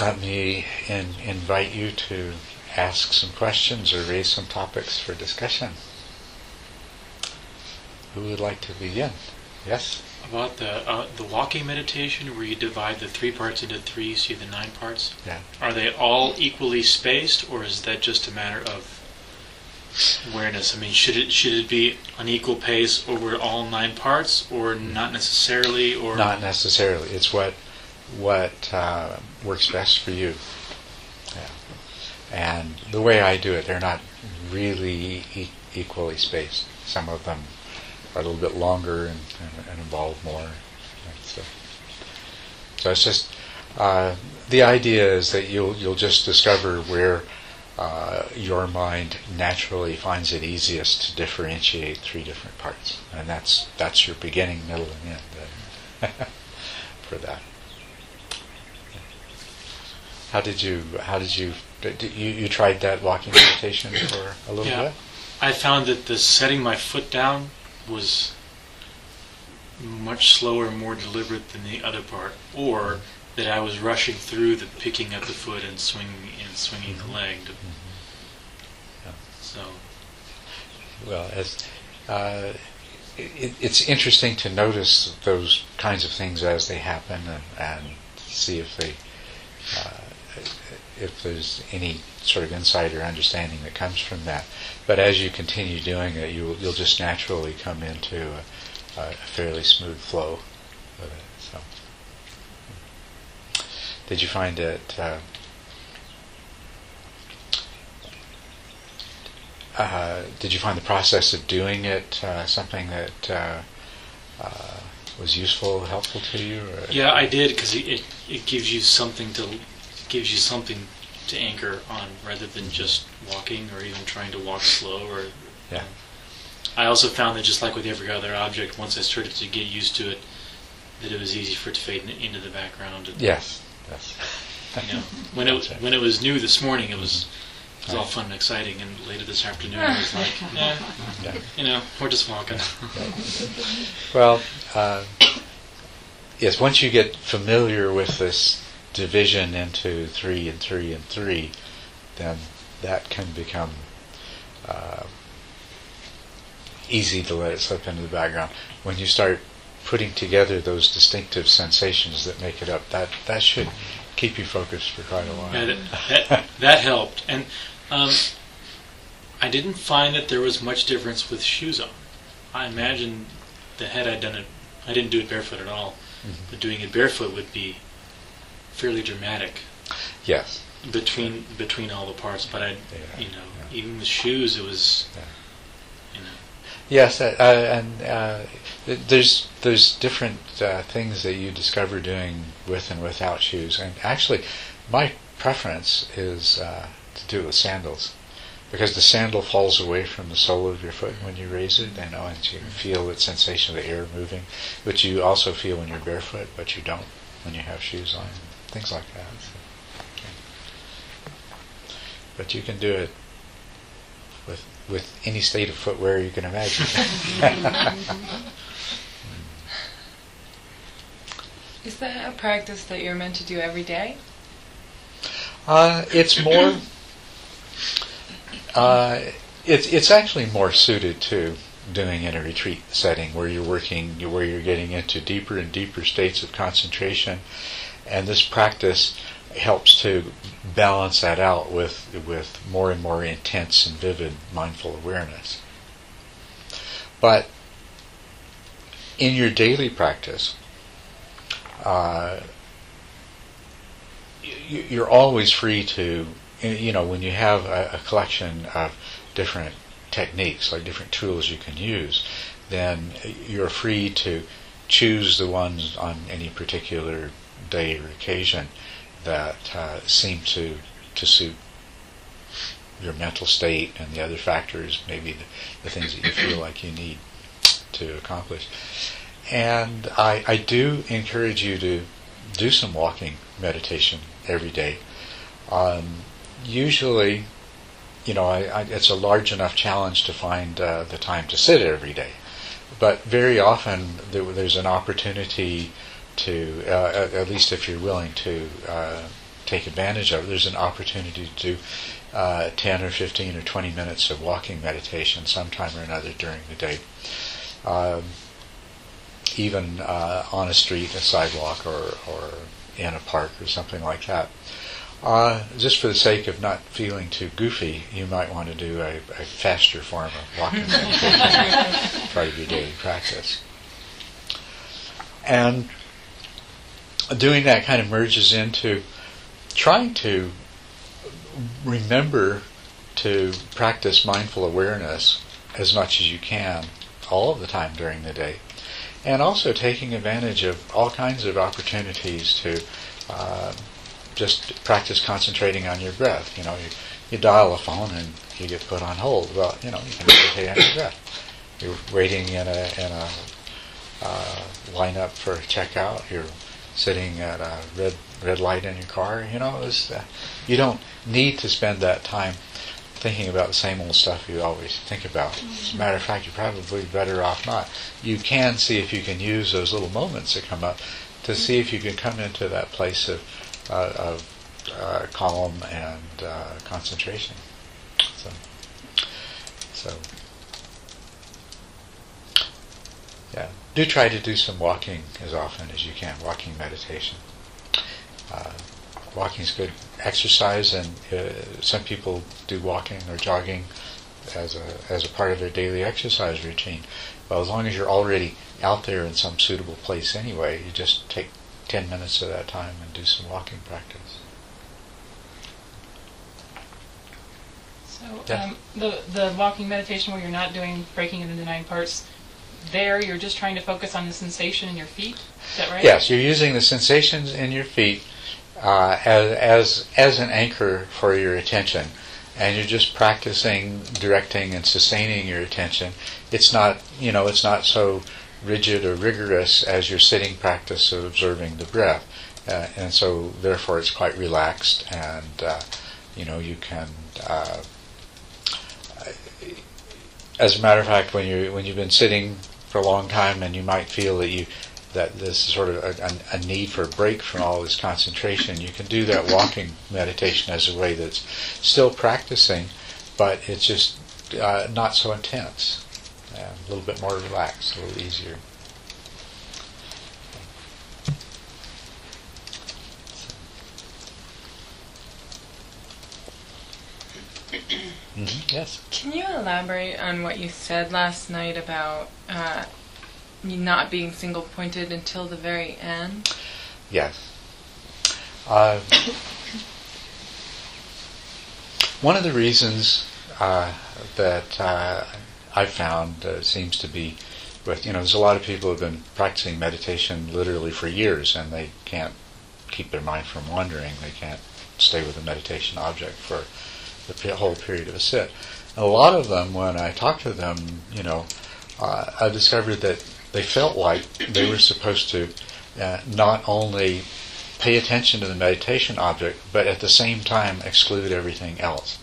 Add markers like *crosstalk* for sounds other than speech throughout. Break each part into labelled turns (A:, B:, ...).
A: let me in, invite you to ask some questions or raise some topics for discussion. Who would like to begin? Yes?
B: About the uh, the walking meditation, where you divide the three parts into three, so you have the nine parts.
A: Yeah.
B: Are they all equally spaced, or is that just a matter of awareness? I mean, should it should it be an equal pace over all nine parts, or not necessarily, or
A: Not necessarily. It's what what uh, works best for you. Yeah. And the way I do it, they're not really e- equally spaced. Some of them are a little bit longer and, and, and involve more. So, so it's just uh, the idea is that you'll you'll just discover where uh, your mind naturally finds it easiest to differentiate three different parts, and that's that's your beginning, middle, and end uh, *laughs* for that. How did you? How did you? Did you you tried that walking meditation for a little
B: Yeah.
A: bit?
B: I found that the setting my foot down was much slower and more deliberate than the other part, or that I was rushing through the picking up the foot and swinging and swinging the leg. To,
A: Yeah.
B: So
A: Well, as uh, it, it's interesting to notice those kinds of things as they happen and, and see if they uh, if there's any sort of insight or understanding that comes from that. But as you continue doing it, you'll you'll just naturally come into a, a fairly smooth flow with it. So, did you find it? Uh, uh, did you find the process of doing it uh, something that uh, uh, was useful, helpful to you? Or
B: yeah, I did because it, it gives you something to gives you something to anchor on rather than just walking or even trying to walk slow or
A: Yeah.
B: I also found that just like with every other object, once I started to get used to it, that it was easy for it to fade in- into the background. And,
A: Yes. Yes.
B: You know, when it when it was new this morning, it was it was all
A: Right.
B: fun and exciting, and later this afternoon, it was like, *laughs* nah,
A: Yeah.
B: you know, we're just walking.
A: Well, uh, yes. Once you get familiar with this division into three and three and three, then that can become uh, easy to let it slip into the background. When you start putting together those distinctive sensations that make it up, that that should keep you focused for quite a while.
B: Yeah, that, that, that helped. And um, I didn't find that there was much difference with shoes on. I imagine that had I done it, I didn't do it barefoot at all,
A: Mhm.
B: but doing it barefoot would be fairly dramatic
A: Yes.
B: between between all the parts. But I,
A: Yeah,
B: you know,
A: yeah.
B: even with shoes, it was,
A: Yeah.
B: you know,
A: Yes, uh, uh, and uh, there's there's different uh, things that you discover doing with and without shoes. And actually, my preference is uh, to do it with sandals, because the sandal falls away from the sole of your foot when you raise it, and, oh, and you can feel the sensation of the air moving, which you also feel when you're barefoot, but you don't when you have shoes on. Things like that. So, okay. But you can do it with with any state of footwear you can imagine. *laughs*
C: Is that a practice that you're meant to do every day?
A: uh, it's more. Uh, it's it's actually more suited to doing in a retreat setting where you're working, where you're getting into deeper and deeper states of concentration, and this practice helps to balance that out with with more and more intense and vivid mindful awareness. But in your daily practice, uh, you- you're always free to, you know, when you have a, a collection of different techniques, like different tools you can use, then you're free to choose the ones on any particular day or occasion that uh, seem to to suit your mental state and the other factors, maybe the, the things that you feel like you need to accomplish. And I, I do encourage you to do some walking meditation every day. Um, usually, you know, I, I, it's a large enough challenge to find uh, the time to sit every day. But very often there, there's an opportunity to, uh, at, least if you're willing to, uh, take advantage of it. There's an opportunity to do uh, 10 or 15 or 20 minutes of walking meditation sometime or another during the day. Um, even uh, on a street, a sidewalk, or, or in a park or something like that. Uh, just for the sake of not feeling too goofy, you might want to do a, a faster form of walking meditation, part of your daily practice. And doing that kind of merges into trying to remember to practice mindful awareness as much as you can all of the time during the day. And also taking advantage of all kinds of opportunities to uh, just practice concentrating on your breath. You know, you, you dial a phone and you get put on hold. Well, you know, you can meditate on your breath. You're waiting in a, in a uh, lineup for a checkout. You're sitting at a red red light in your car. You know, uh, you don't need to spend that time thinking about the same old stuff you always think about. As a matter of fact, you're probably better off not. You can see if you can use those little moments that come up to see if you can come into that place of, uh, of uh, calm and uh, concentration. So, so, yeah, do try to do some walking as often as you can. Walking meditation. Uh, walking is good exercise, and uh, some people do walking or jogging as a as a part of their daily exercise routine. Well, as long as you're already out there in some suitable place anyway, you just take ten minutes of that time and do some walking practice.
C: So um, the the walking meditation where you're not doing breaking it into nine parts. There, you're just trying to focus on the sensation in your feet. Is that right?
A: Yes, you're using the sensations in your feet uh, as, as, as an anchor for your attention. And you're just practicing directing and sustaining your attention. It's not, you know, it's not so rigid or rigorous as your sitting practice of observing the breath. Uh, and so, therefore, it's quite relaxed, and uh, you know, you can. As a matter of fact, when you when you've been sitting for a long time, and you might feel that you that this sort of a, a, need for a break from all this concentration. You can do that walking meditation as a way that's still practicing, but it's just uh, not so intense, uh, a little bit more relaxed, a little easier. Mm-hmm. Yes.
C: Can you elaborate on what you said last night about uh, not being single pointed until the very end?
A: Yes. Uh, one of the reasons uh, that uh, I found uh, seems to be with, you know, there's a lot of people who have been practicing meditation literally for years and they can't keep their mind from wandering. They can't stay with a meditation object for the whole period of a sit. And a lot of them, when I talk to them, you know, uh, I discovered that they felt like they were supposed to uh, not only pay attention to the meditation object, but at the same time exclude everything else.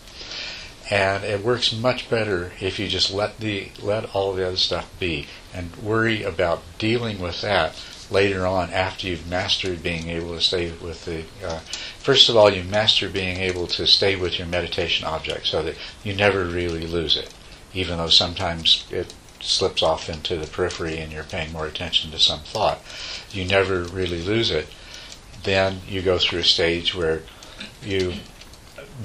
A: And it works much better if you just let the let all the other stuff be and worry about dealing with that later on after you've mastered being able to stay with the. Uh, first of all, you master being able to stay with your meditation object so that you never really lose it, even though sometimes it slips off into the periphery and you're paying more attention to some thought, you never really lose it. Then you go through a stage where you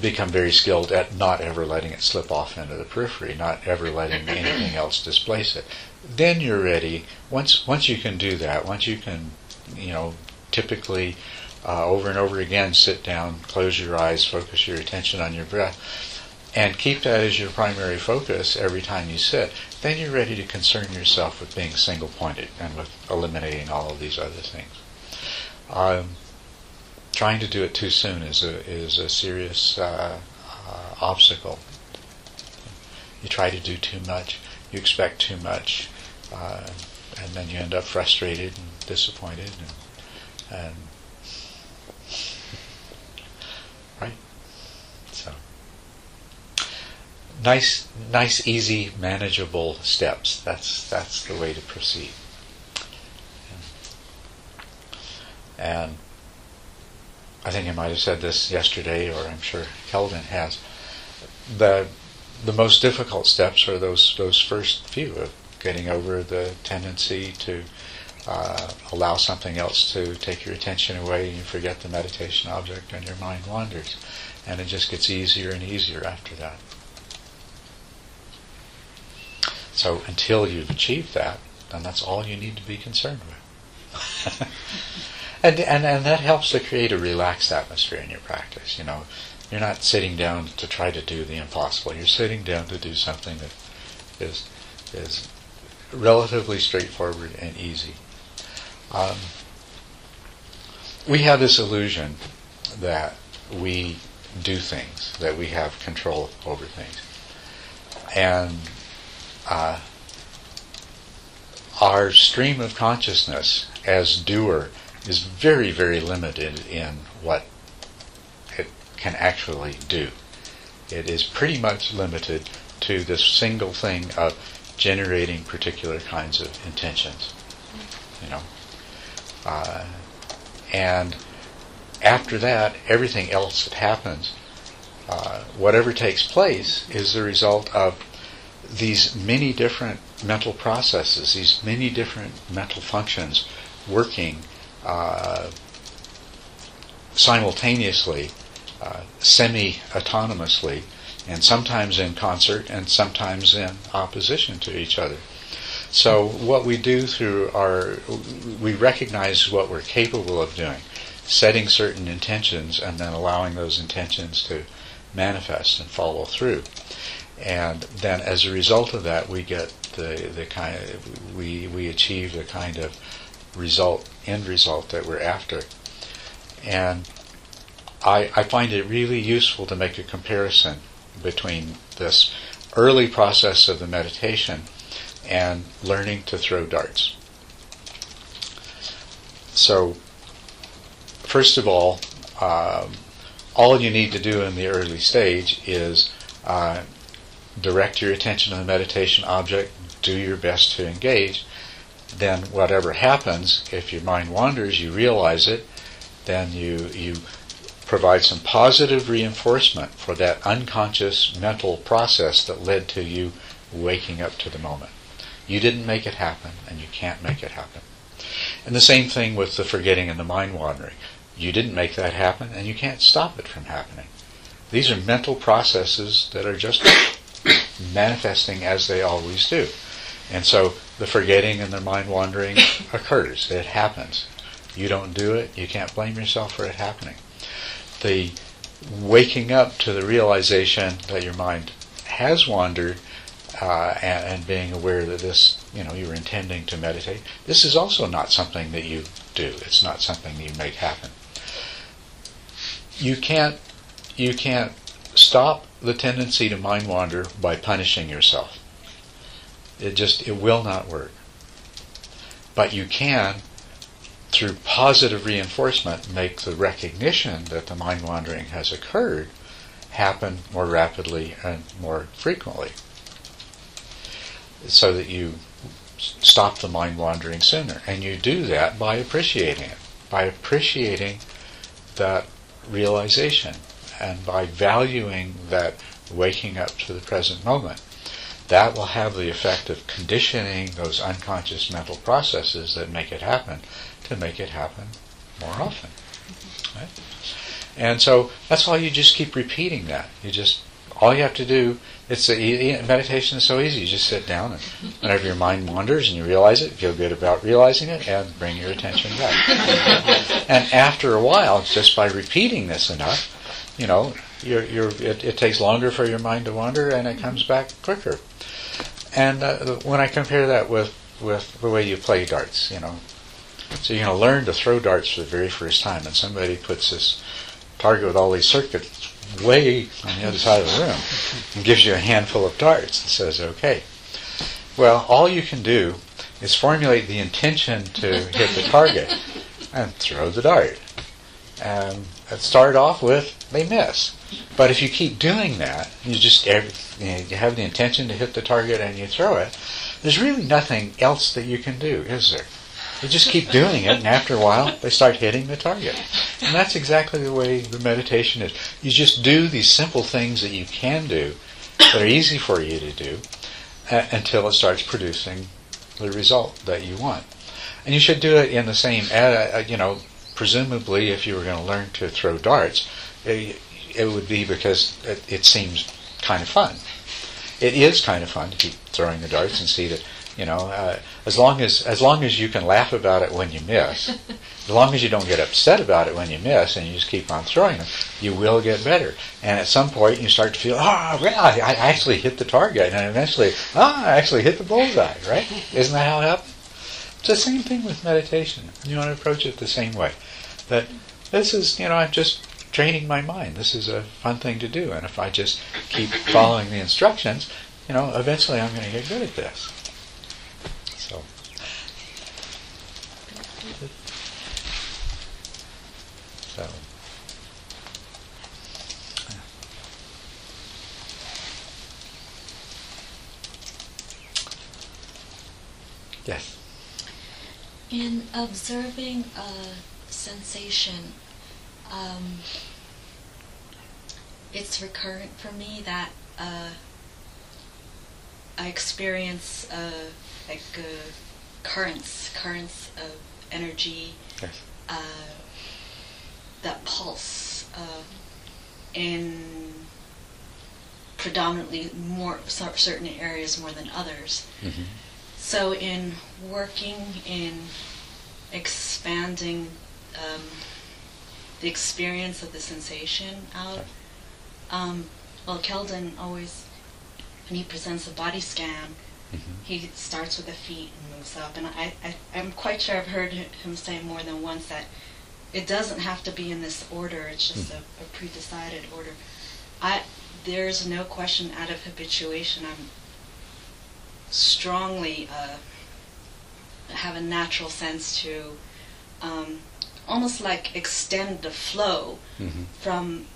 A: become very skilled at not ever letting it slip off into the periphery, not ever letting anything else displace it. Then you're ready. Once once you can do that, once you can, you know, typically uh, over and over again sit down, close your eyes, focus your attention on your breath, and keep that as your primary focus every time you sit, then you're ready to concern yourself with being single pointed and with eliminating all of these other things. Um, trying to do it too soon is a, is a serious uh, uh, obstacle. You try to do too much, you expect too much, uh, and then you end up frustrated and disappointed and, and right? So nice, nice, easy, manageable steps. That's that's the way to proceed. And I think I might have said this yesterday, or I'm sure Kelvin has. The the most difficult steps are those those first few of getting over the tendency to uh, allow something else to take your attention away and you forget the meditation object and your mind wanders. And it just gets easier and easier after that. So until you've achieved that, then that's all you need to be concerned with. *laughs* and, and, and that helps to create a relaxed atmosphere in your practice. You know, you're not sitting down to try to do the impossible. You're sitting down to do something that is is relatively straightforward and easy. Um, we have this illusion that we do things, that we have control over things. And uh, our stream of consciousness as doer is very, very limited in what it can actually do. It is pretty much limited to this single thing of generating particular kinds of intentions. You know, uh, and after that, everything else that happens, uh, whatever takes place, is the result of these many different mental processes, these many different mental functions working uh, simultaneously, uh, semi autonomously, and sometimes in concert and sometimes in opposition to each other. So what we do through our, we recognize what we're capable of doing, setting certain intentions and then allowing those intentions to manifest and follow through. And then as a result of that, we get the, the kind of, we, we achieve the kind of result, end result that we're after. And I, I find it really useful to make a comparison between this early process of the meditation and learning to throw darts. So, first of all, um, all you need to do in the early stage is uh, direct your attention to the meditation object, do your best to engage. Then, whatever happens, if your mind wanders, you realize it. Then you you provide some positive reinforcement for that unconscious mental process that led to you waking up to the moment. You didn't make it happen, and you can't make it happen. And the same thing with the forgetting and the mind wandering. You didn't make that happen, and you can't stop it from happening. These are mental processes that are just *coughs* manifesting as they always do. And so the forgetting and the mind wandering *coughs* occurs. It happens. You don't do it, you can't blame yourself for it happening. The waking up to the realization that your mind has wandered uh, and, and, being aware that this, you know, you were intending to meditate. This is also not something that you do. It's not something you make happen. You can't, you can't stop the tendency to mind wander by punishing yourself. It just, it will not work. But you can, through positive reinforcement, make the recognition that the mind wandering has occurred happen more rapidly and more frequently so that you stop the mind wandering sooner. And you do that by appreciating it, by appreciating that realization, and by valuing that waking up to the present moment. That will have the effect of conditioning those unconscious mental processes that make it happen to make it happen more often. Right? And so that's why you just keep repeating that. You just all you have to do it's a, meditation is so easy. You just sit down, and whenever your mind wanders and you realize it, feel good about realizing it, and bring your attention back. *laughs* and after a while, just by repeating this enough, you know, you're, you're, it, it, takes longer for your mind to wander, and it comes back quicker. And uh, when I compare that with with the way you play darts, you know, so you're going to learn to throw darts for the very first time, and somebody puts this target with all these circuits way on the other side of the room and gives you a handful of darts and says, okay. Well, all you can do is formulate the intention to hit the target and throw the dart. Um, and start off with, they miss. But if you keep doing that, you just you have the intention to hit the target and you throw it, there's really nothing else that you can do, is there? They just keep doing it, and after a while, they start hitting the target. And that's exactly the way the meditation is. You just do these simple things that you can do, that are easy for you to do, uh, until it starts producing the result that you want. And you should do it in the same, uh, you know, presumably if you were going to learn to throw darts, it, it would be because it, it seems kind of fun. It is kind of fun to keep throwing the darts and see that you know, uh, as long as as long as you can laugh about it when you miss, *laughs* as long as you don't get upset about it when you miss, and you just keep on throwing them, you will get better. And at some point, you start to feel, ah, oh, I actually hit the target, and eventually, ah, I actually hit the bullseye. Right? Isn't that how it happens? It's the same thing with meditation. You want to approach it the same way. That this is, you know, I'm just training my mind. This is a fun thing to do, and if I just keep following the instructions, you know, eventually I'm going to get good at this. So. So. Yes.
D: In observing a sensation, um, it's recurrent for me that uh, I experience uh, like uh, currents, currents of energy
A: Yes.
D: uh, that pulse uh, in predominantly more certain areas more than others.
A: hmm
D: So in working in expanding um, the experience of the sensation out, um, well, Keldon always, when he presents a body scan,
A: hmm
D: he starts with the feet and moves up. And I, I, I'm quite sure I've heard him say more than once that it doesn't have to be in this order. It's just a, a pre-decided order. I, there's no question out of habituation. I'm strongly uh, have a natural sense to um, almost like extend the flow
A: hmm
D: from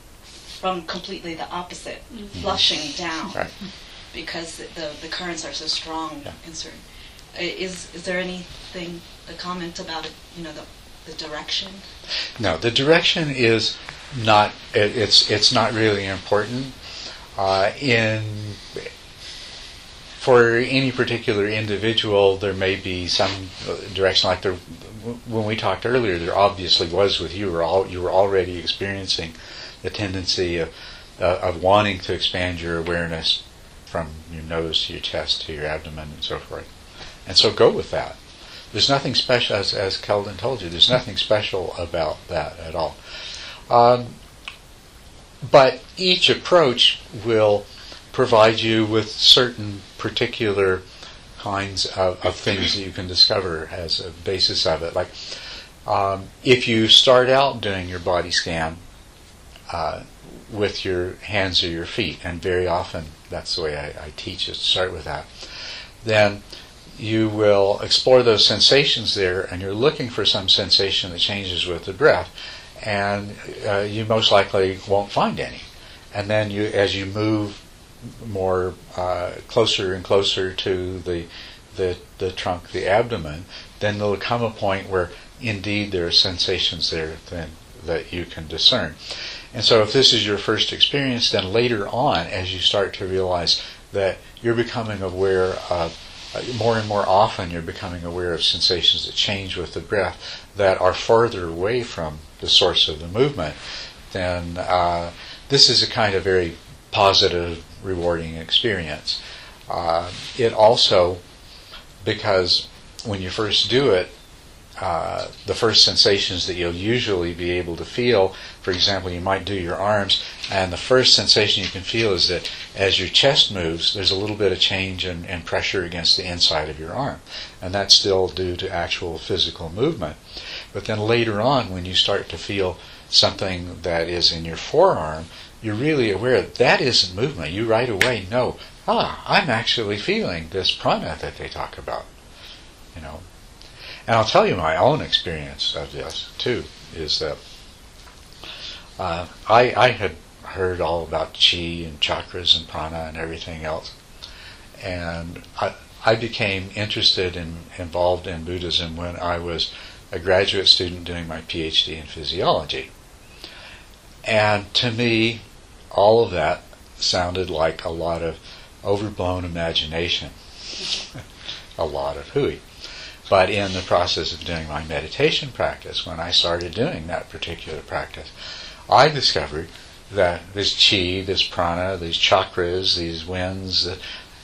D: from completely the opposite, flushing down
A: Right.
D: because the the currents are so strong
A: Yeah.
D: in certain. Is is there anything a comment about it? You know the the direction.
A: No, the direction is not. It, it's it's not really important. Uh, in for any particular individual, there may be some uh, direction. Like there, when we talked earlier, there obviously was with you. Were all you were already experiencing the tendency of uh, of wanting to expand your awareness from your nose to your chest to your abdomen and so forth. And so go with that. There's nothing special, as, as Keldon told you, there's nothing special about that at all. Um, but each approach will provide you with certain particular kinds of, of things that you can discover as a basis of it. Like um, if you start out doing your body scan uh, with your hands or your feet, and very often that's the way I, I teach it, start with that, then you will explore those sensations there, and you're looking for some sensation that changes with the breath, and uh, you most likely won't find any. And then you, as you move more uh, closer and closer to the, the the trunk, the abdomen, then there'll come a point where indeed there are sensations there then that you can discern. And so, if this is your first experience, then later on, as you start to realize that you're becoming aware of uh, more and more often you're becoming aware of sensations that change with the breath that are farther away from the source of the movement, then uh, this is a kind of very positive, rewarding experience. Uh, it also, because when you first do it, uh, the first sensations that you'll usually be able to feel, for example, you might do your arms, and the first sensation you can feel is that as your chest moves, there's a little bit of change in, in pressure against the inside of your arm. And that's still due to actual physical movement. But then later on, when you start to feel something that is in your forearm, you're really aware that isn't movement. You right away know, ah, I'm actually feeling this prana that they talk about. You know, and I'll tell you my own experience of this too is that uh, I, I had heard all about chi and chakras and prana and everything else, and I, I became interested and involved in Buddhism when I was a graduate student doing my PhD in physiology. And to me, all of that sounded like a lot of overblown imagination, *laughs* a lot of hooey. But in the process of doing my meditation practice, when I started doing that particular practice, I discovered that this chi, this prana, these chakras, these winds,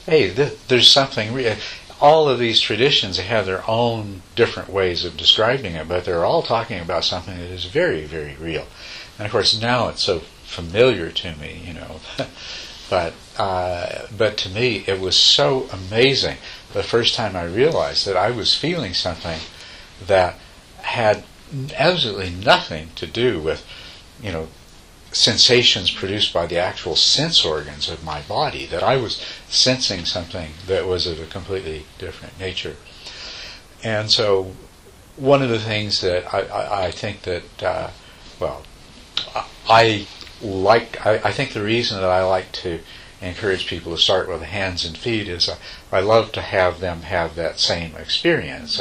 A: hey, th- there's something real. All of these traditions have their own different ways of describing it, but they're all talking about something that is very, very real. And of course, now it's so familiar to me, you know. *laughs* but uh, but to me, it was so amazing the first time I realized that I was feeling something that had absolutely nothing to do with, you know, sensations produced by the actual sense organs of my body, that I was sensing something that was of a completely different nature. And so, one of the things that I, I, I think that, uh, well, I like, I, I think the reason that I like to encourage people to start with hands and feet is I love to have them have that same experience.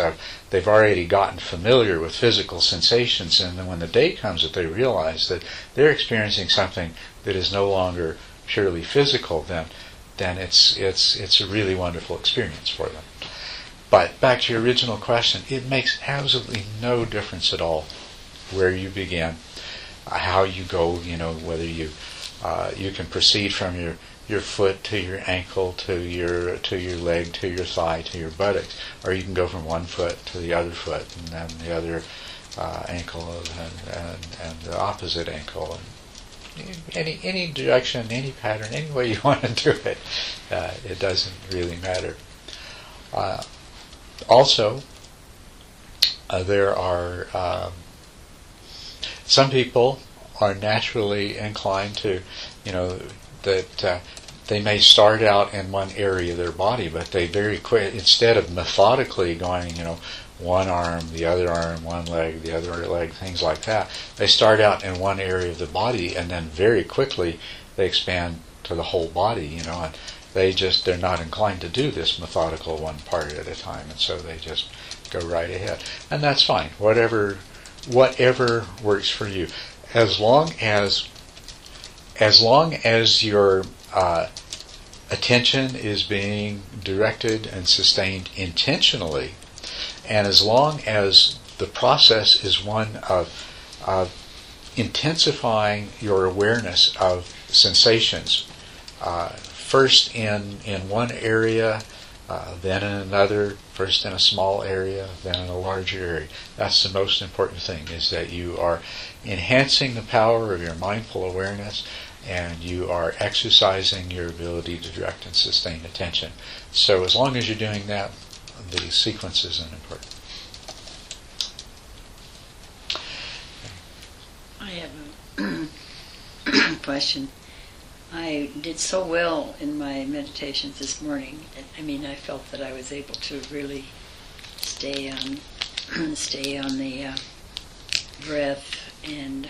A: They've already gotten familiar with physical sensations, and then when the day comes that they realize that they're experiencing something that is no longer purely physical, then then it's it's it's a really wonderful experience for them. But back to your original question, it makes absolutely no difference at all where you begin, how you go, you know, whether you uh, you can proceed from your your foot to your ankle to your to your leg to your thigh to your buttocks, or you can go from one foot to the other foot and then the other uh, ankle and, and, and the opposite ankle. And any any direction, any pattern, any way you *laughs* want to do it, uh, it doesn't really matter. Uh, also, uh, there are um, some people are naturally inclined to, you know, that uh, they may start out in one area of their body, but they very quick, instead of methodically going, you know, one arm, the other arm, one leg, the other leg, things like that, they start out in one area of the body and then very quickly they expand to the whole body, you know, and they just, they're not inclined to do this methodical one part at a time, and so they just go right ahead. And that's fine. Whatever, whatever works for you. As long as as long as your uh, attention is being directed and sustained intentionally, and as long as the process is one of, of intensifying your awareness of sensations, uh, first in, in one area, uh, then in another, first in a small area, then in a larger area. That's the most important thing, is that you are enhancing the power of your mindful awareness and you are exercising your ability to direct and sustain attention. So as long as you're doing that, the sequence isn't important.
E: I have a *clears throat* question. I did so well in my meditations this morning. I mean, I felt that I was able to really stay on *clears throat* stay on the uh, breath and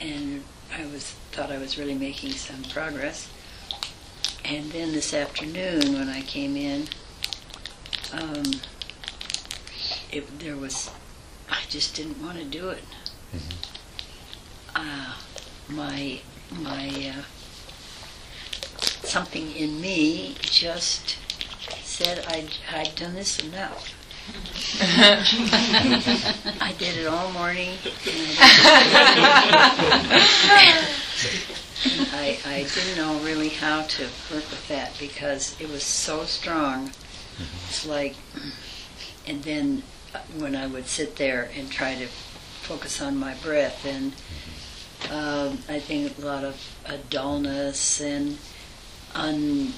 E: and I was thought I was really making some progress. And then this afternoon, when I came in, um, it, there was, I just didn't want to do it. Mm-hmm. Uh, my my uh, something in me just said I'd, I'd done this enough. *laughs* I did it all morning. *laughs* I, I didn't know really how to work with that because it was so strong. It's like, and then when I would sit there and try to focus on my breath, and um, I think a lot of uh, dullness and un,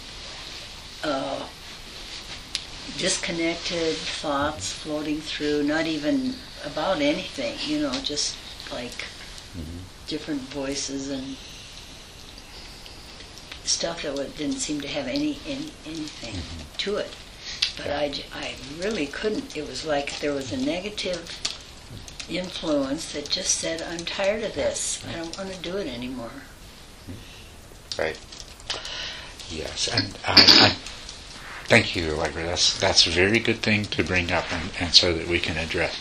E: uh, disconnected thoughts floating through, not even about anything, you know, just like mm-hmm. different voices and stuff that didn't seem to have any, any anything mm-hmm. to it. But I, I really couldn't. It was like there was a negative influence that just said, I'm tired of this. I don't want to do it anymore.
A: Right. Yes, and I, Thank you, Allegra. That's that's a very good thing to bring up, and, and so that we can address.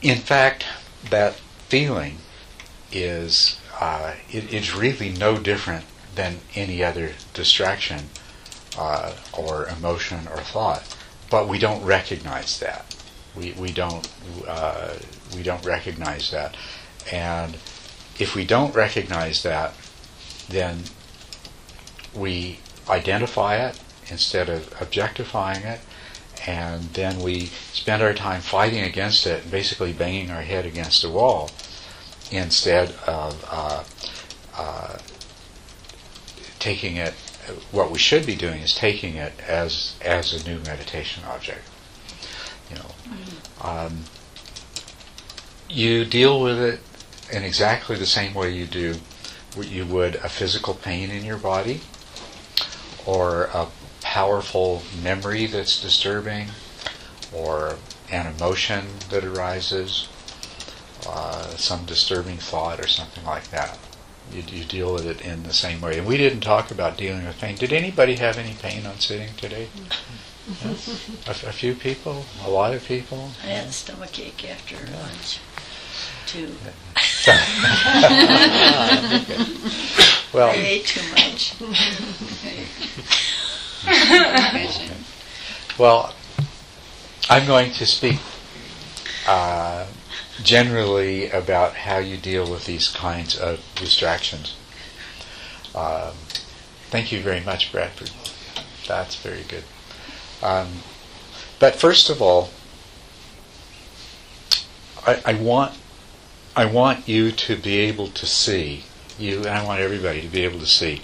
A: In fact, that feeling is uh, it, it's really no different than any other distraction uh, or emotion or thought, but we don't recognize that. We we don't uh, we don't recognize that, and if we don't recognize that, then we identify it instead of objectifying it, and then we spend our time fighting against it basically banging our head against a wall instead of uh, uh, taking it. What we should be doing is taking it as as a new meditation object. You know, um, you deal with it in exactly the same way you do what you would a physical pain in your body or a powerful memory that's disturbing or an emotion that arises, uh, some disturbing thought or something like that. You, you deal with it in the same way. And we didn't talk about dealing with pain. Did anybody have any pain on sitting today? Yes? A, a, few people? A lot of people?
E: I had a stomach ache after lunch, too. *laughs*
A: well,
E: I ate too much.
A: well, I'm going to speak uh, generally about how you deal with these kinds of distractions. Um, thank you very much, Bradford. That's very good. Um, but first of all, I, I want I want you to be able to see you, and I want everybody to be able to see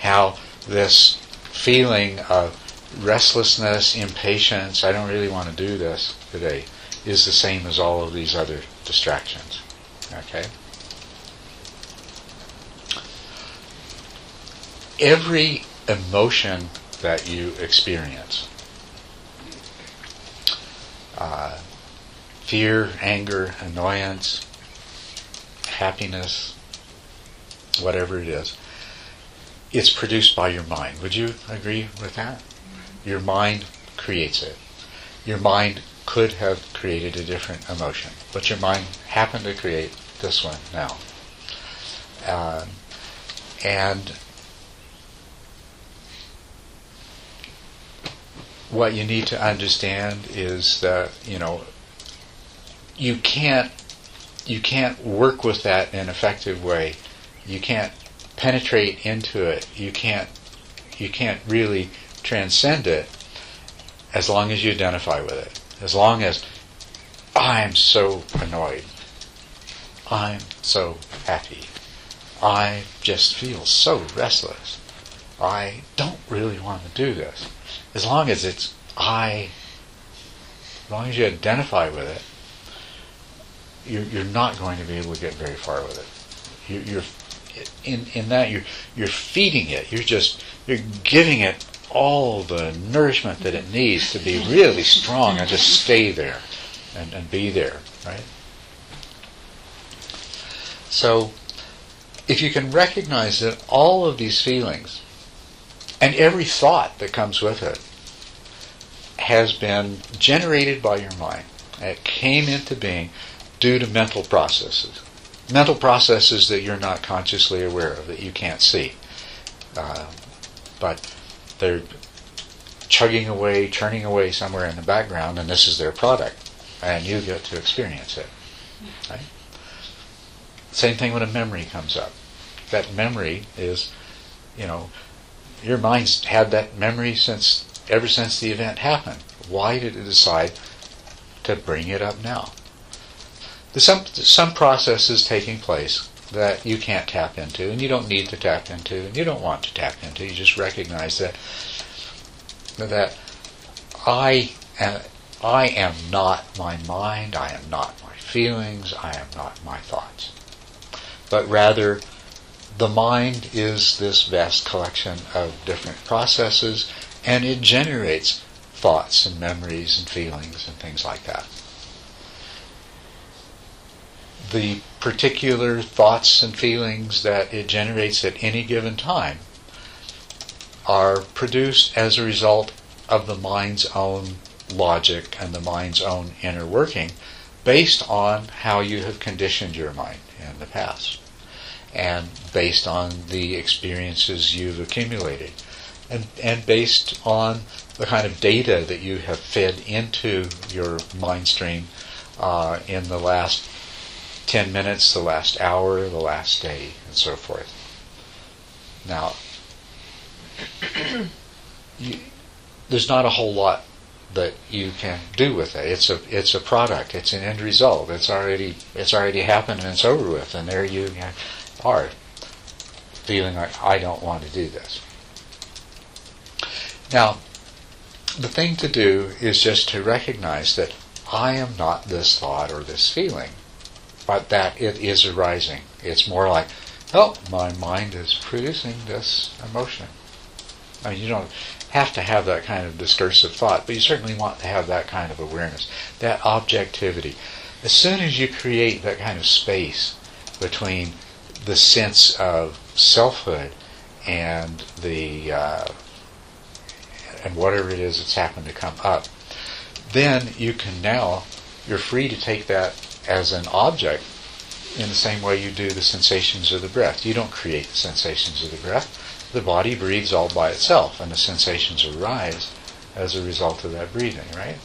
A: how this feeling of restlessness, impatience, I don't really want to do this today, is the same as all of these other distractions. Okay? Every emotion that you experience, uh, fear, anger, annoyance, happiness, whatever it is, it's produced by your mind. Would you agree with that? Your mind creates it. Your mind could have created a different emotion, but your mind happened to create this one now. Um, and what you need to understand is that you know you can't you can't work with that in an effective way. You can't penetrate into it. You can't you can't really transcend it as long as you identify with it. As long as I'm so annoyed. I'm so happy. I just feel so restless. I don't really want to do this. As long as it's I, as long as you identify with it, you're, you're not going to be able to get very far with it. You, you're in in that you're you're feeding it. You're just you're giving it all the nourishment that it needs to be really strong and just stay there and, and be there, right? So if you can recognize that all of these feelings and every thought that comes with it has been generated by your mind. It came into being due to mental processes. Mental processes that you're not consciously aware of, that you can't see. Uh, but they're chugging away, churning away somewhere in the background, and this is their product. And you get to experience it. Right? Same thing when a memory comes up. That memory is, you know, your mind's had that memory since ever since the event happened. Why did it decide to bring it up now? There's some some processes taking place that you can't tap into, and you don't need to tap into, and you don't want to tap into. You just recognize that that I am, I am not my mind, I am not my feelings, I am not my thoughts, but rather the mind is this vast collection of different processes, and it generates thoughts and memories and feelings and things like that. The particular thoughts and feelings that it generates at any given time are produced as a result of the mind's own logic and the mind's own inner working based on how you have conditioned your mind in the past and based on the experiences you've accumulated and, and based on the kind of data that you have fed into your mind stream uh, in the last 10 minutes, the last hour, the last day, and so forth. Now, *coughs* you, there's not a whole lot that you can do with it. It's a it's a product. It's an end result. It's already it's already happened and it's over with. And there you are, feeling like I don't want to do this. Now, the thing to do is just to recognize that I am not this thought or this feeling, but that it is arising. It's more like, oh, my mind is producing this emotion. I mean, you don't have to have that kind of discursive thought, but you certainly want to have that kind of awareness, that objectivity. As soon as you create that kind of space between the sense of selfhood and the uh, and whatever it is that's happened to come up, then you can now you're free to take that as an object in the same way you do the sensations of the breath. You don't create the sensations of the breath the body breathes all by itself, and the sensations arise as a result of that breathing, right?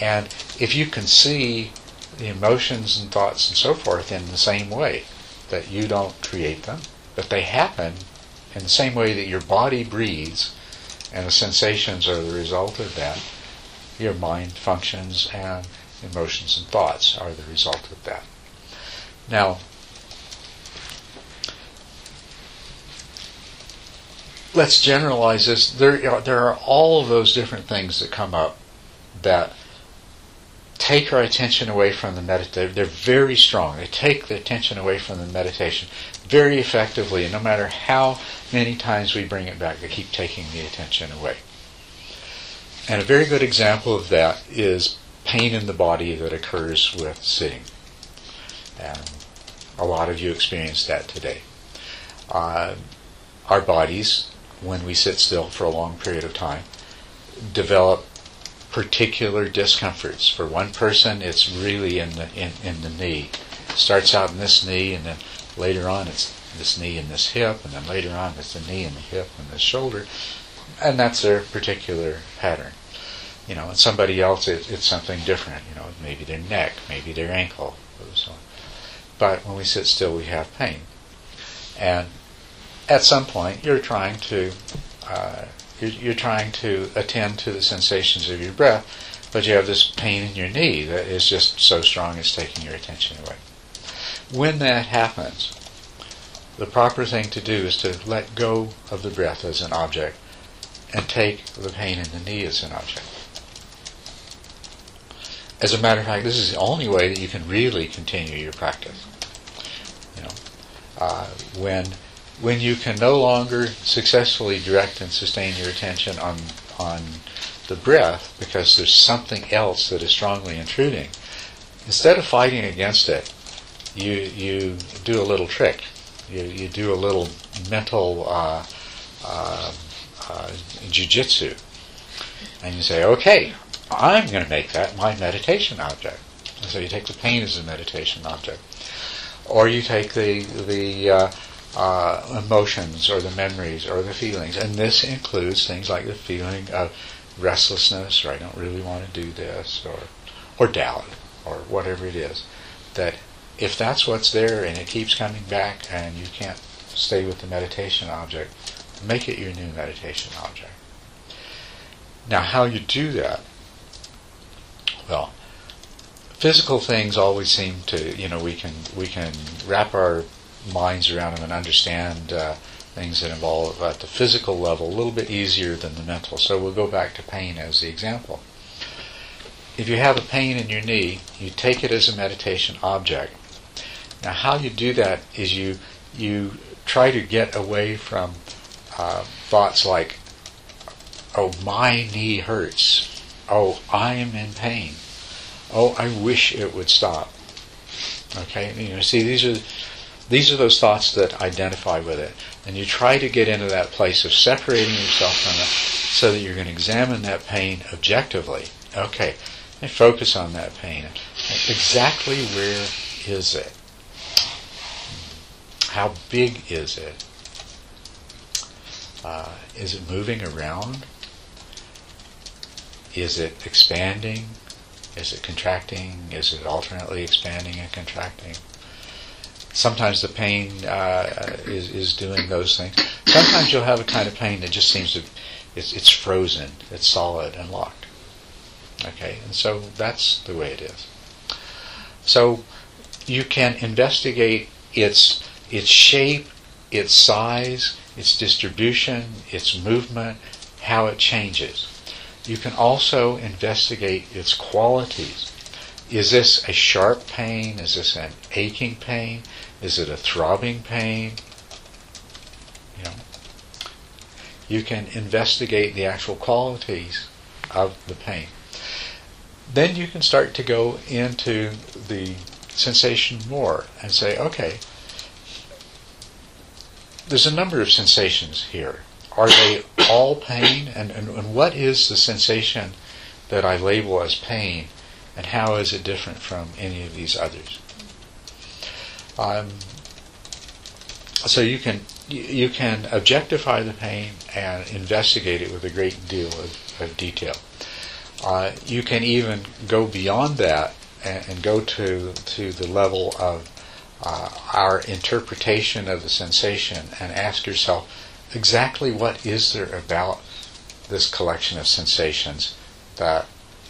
A: And if you can see the emotions and thoughts and so forth in the same way, that you don't create them, but they happen in the same way that your body breathes and the sensations are the result of that, your mind functions and emotions and thoughts are the result of that. Now, let's generalize this. There are, there are all of those different things that come up that take our attention away from the meditation. They're very strong. They take the attention away from the meditation very effectively, no matter how many times we bring it back, they keep taking the attention away. And a very good example of that is pain in the body that occurs with sitting. And a lot of you experienced that today. Uh, our bodies when we sit still for a long period of time, develop particular discomforts. For one person, it's really in the in, in the knee. It starts out in this knee, and then later on it's this knee and this hip, and then later on it's the knee and the hip and the shoulder, and that's their particular pattern. You know, and somebody else it, it's something different. You know, maybe their neck, maybe their ankle, so. But when we sit still, we have pain, and at some point you're trying to uh, you're, you're, trying to attend to the sensations of your breath, but you have this pain in your knee that is just so strong it's taking your attention away. When that happens, the proper thing to do is to let go of the breath as an object and take the pain in the knee as an object. As a matter of fact, this is the only way that you can really continue your practice. You know, uh, when when you can no longer successfully direct and sustain your attention on on the breath because there's something else that is strongly intruding, instead of fighting against it, you you do a little trick. You, you do a little mental uh, uh, uh, jujitsu, and you say, "Okay, I'm going to make that my meditation object." So you take the pain as a meditation object, or you take the the uh, uh, emotions or the memories or the feelings. And this includes things like the feeling of restlessness or I don't really want to do this or, or doubt or whatever it is. That if that's what's there and it keeps coming back and you can't stay with the meditation object, make it your new meditation object. Now, how you do that? Well, physical things always seem to, you know, we can we can wrap our minds around them and understand uh, things that involve at the physical level a little bit easier than the mental. So we'll go back to pain as the example. If you have a pain in your knee, you take it as a meditation object. Now, how you do that is you you try to get away from uh, thoughts like, "Oh, my knee hurts," "Oh, I am in pain," "Oh, I wish it would stop." Okay, you know, see these are These are those thoughts that identify with it. And you try to get into that place of separating yourself from it so that you're going to examine that pain objectively. Okay, and focus on that pain. Exactly where is it? How big is it? Uh, is it moving around? Is it expanding? Is it contracting? Is it alternately expanding and contracting? Sometimes the pain uh, is, is doing those things. Sometimes you'll have a kind of pain that just seems to, it's, it's frozen, it's solid and locked. Okay, and so that's the way it is. So you can investigate its its shape, its size, its distribution, its movement, how it changes. You can also investigate its qualities. Is this a sharp pain? Is this an aching pain? Is it a throbbing pain? You know, you can investigate the actual qualities of the pain. Then you can start to go into the sensation more and say, okay, there's a number of sensations here. Are they all pain? And, and, and what is the sensation that I label as pain? And how is it different from any of these others? Um, so you can you can objectify the pain and investigate it with a great deal of, of detail. Uh, you can even go beyond that and, and, go to to the level of uh, our interpretation of the sensation and ask yourself exactly what is there about this collection of sensations that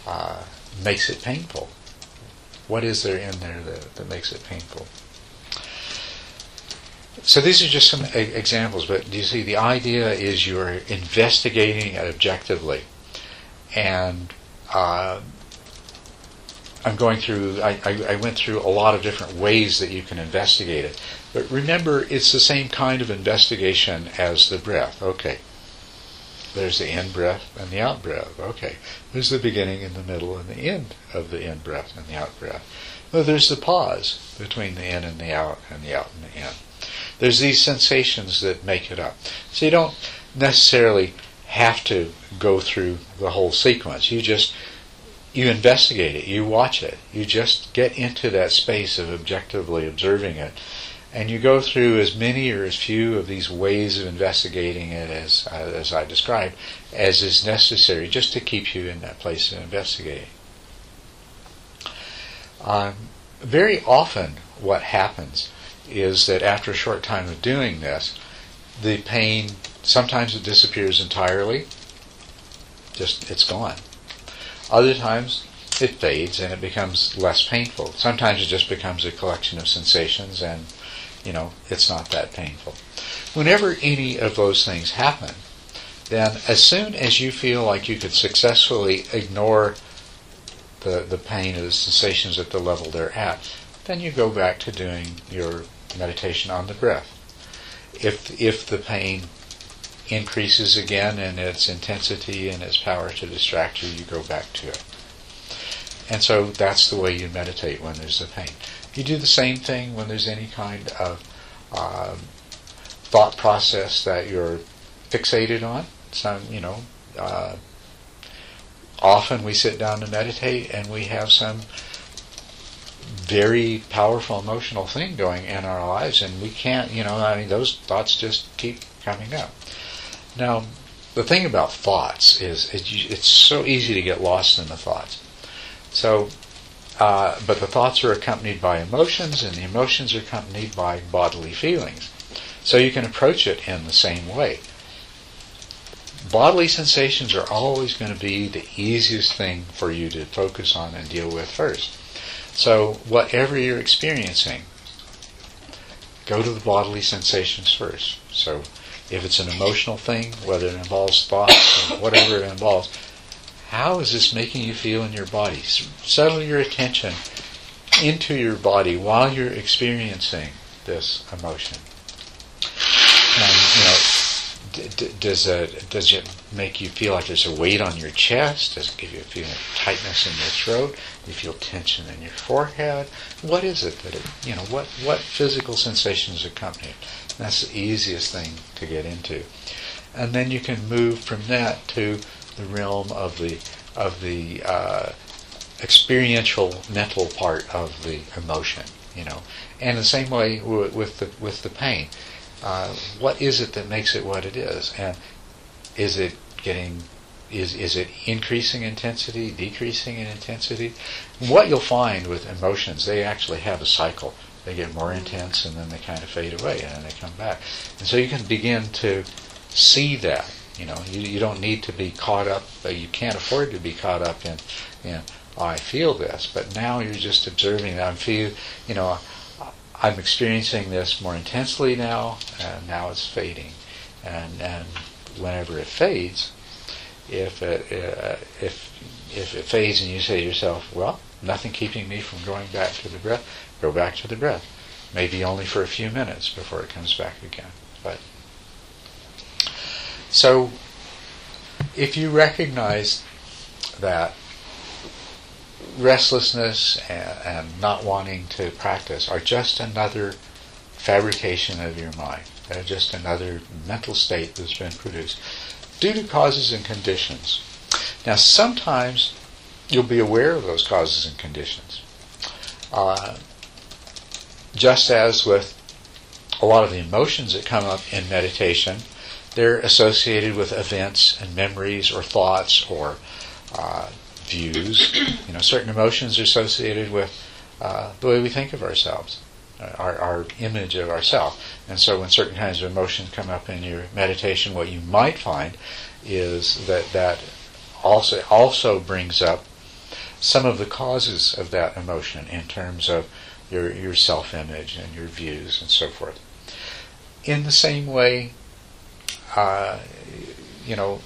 A: uh, makes it painful? What is there in there that, that makes it painful? So these are just some examples, but you see, the idea is you're investigating it objectively, and uh, I'm going through. I, I, I, went through a lot of different ways that you can investigate it, but remember, it's the same kind of investigation as the breath. Okay, there's the in breath and the out breath. Okay, there's the beginning and the middle and the end of the in breath and the out breath. Well, there's the pause between the in and the out and the out and the in. There's these sensations that make it up. So you don't necessarily have to go through the whole sequence. You just you investigate it, you watch it, you just get into that space of objectively observing it, and you go through as many or as few of these ways of investigating it as uh, as I described as is necessary, just to keep you in that place of investigating. Um, very often, what happens is that after a short time of doing this, the pain sometimes it disappears entirely, just it's gone. Other times it fades and it becomes less painful. Sometimes it just becomes a collection of sensations and you know it's not that painful. Whenever any of those things happen, then as soon as you feel like you could successfully ignore the, the pain or the sensations at the level they're at, then you go back to doing your meditation on the breath. If if the pain increases again in its intensity and its power to distract you, you go back to it. And so that's the way you meditate when there's a pain. You do the same thing when there's any kind of um, thought process that you're fixated on. Some, you know, uh, often we sit down to meditate and we have some very powerful emotional thing going in our lives, and we can't, you know, I mean, those thoughts just keep coming up. Now, the thing about thoughts is it's so easy to get lost in the thoughts. So, uh, but the thoughts are accompanied by emotions, and the emotions are accompanied by bodily feelings. So you can approach it in the same way. Bodily sensations are always going to be the easiest thing for you to focus on and deal with first. So, whatever you're experiencing, go to the bodily sensations first. So, if it's an emotional thing, whether it involves thoughts or whatever it involves, how is this making you feel in your body? Settle your attention into your body while you're experiencing this emotion. And, you know, d- d- does it does it make you feel like there's a weight on your chest? Does it give you a feeling of tightness in your throat? Do you feel tension in your forehead? What is it that it, you know? What what physical sensations accompany it? That's the easiest thing to get into, and then you can move from that to the realm of the of the uh, experiential mental part of the emotion. You know, and the same way w- with the with the pain. Uh, what is it that makes it what it is, and is it getting is is it increasing intensity, decreasing in intensity? What you'll find with emotions, they actually have a cycle. They get more intense and then they kind of fade away and then they come back. And so you can begin to see that. You know, you, you don't need to be caught up. You can't afford to be caught up in, in oh, I feel this. But now you're just observing that. I feel, you know, I'm experiencing this more intensely now, and now it's fading. And and whenever it fades, if it, uh, if if it fades and you say to yourself, well, nothing keeping me from going back to the breath, go back to the breath. Maybe only for a few minutes before it comes back again. But so if you recognize that restlessness and, and, not wanting to practice are just another fabrication of your mind. They're just another mental state that's been produced due to causes and conditions. Now, sometimes you'll be aware of those causes and conditions. Uh, just as with a lot of the emotions that come up in meditation, they're associated with events and memories or thoughts or uh, views. *clears throat* You know, certain emotions are associated with uh, the way we think of ourselves, uh, our, our image of ourselves. And so, when certain kinds of emotions come up in your meditation, what you might find is that that also also brings up some of the causes of that emotion in terms of your your self-image and your views and so forth. In the same way, uh, you know,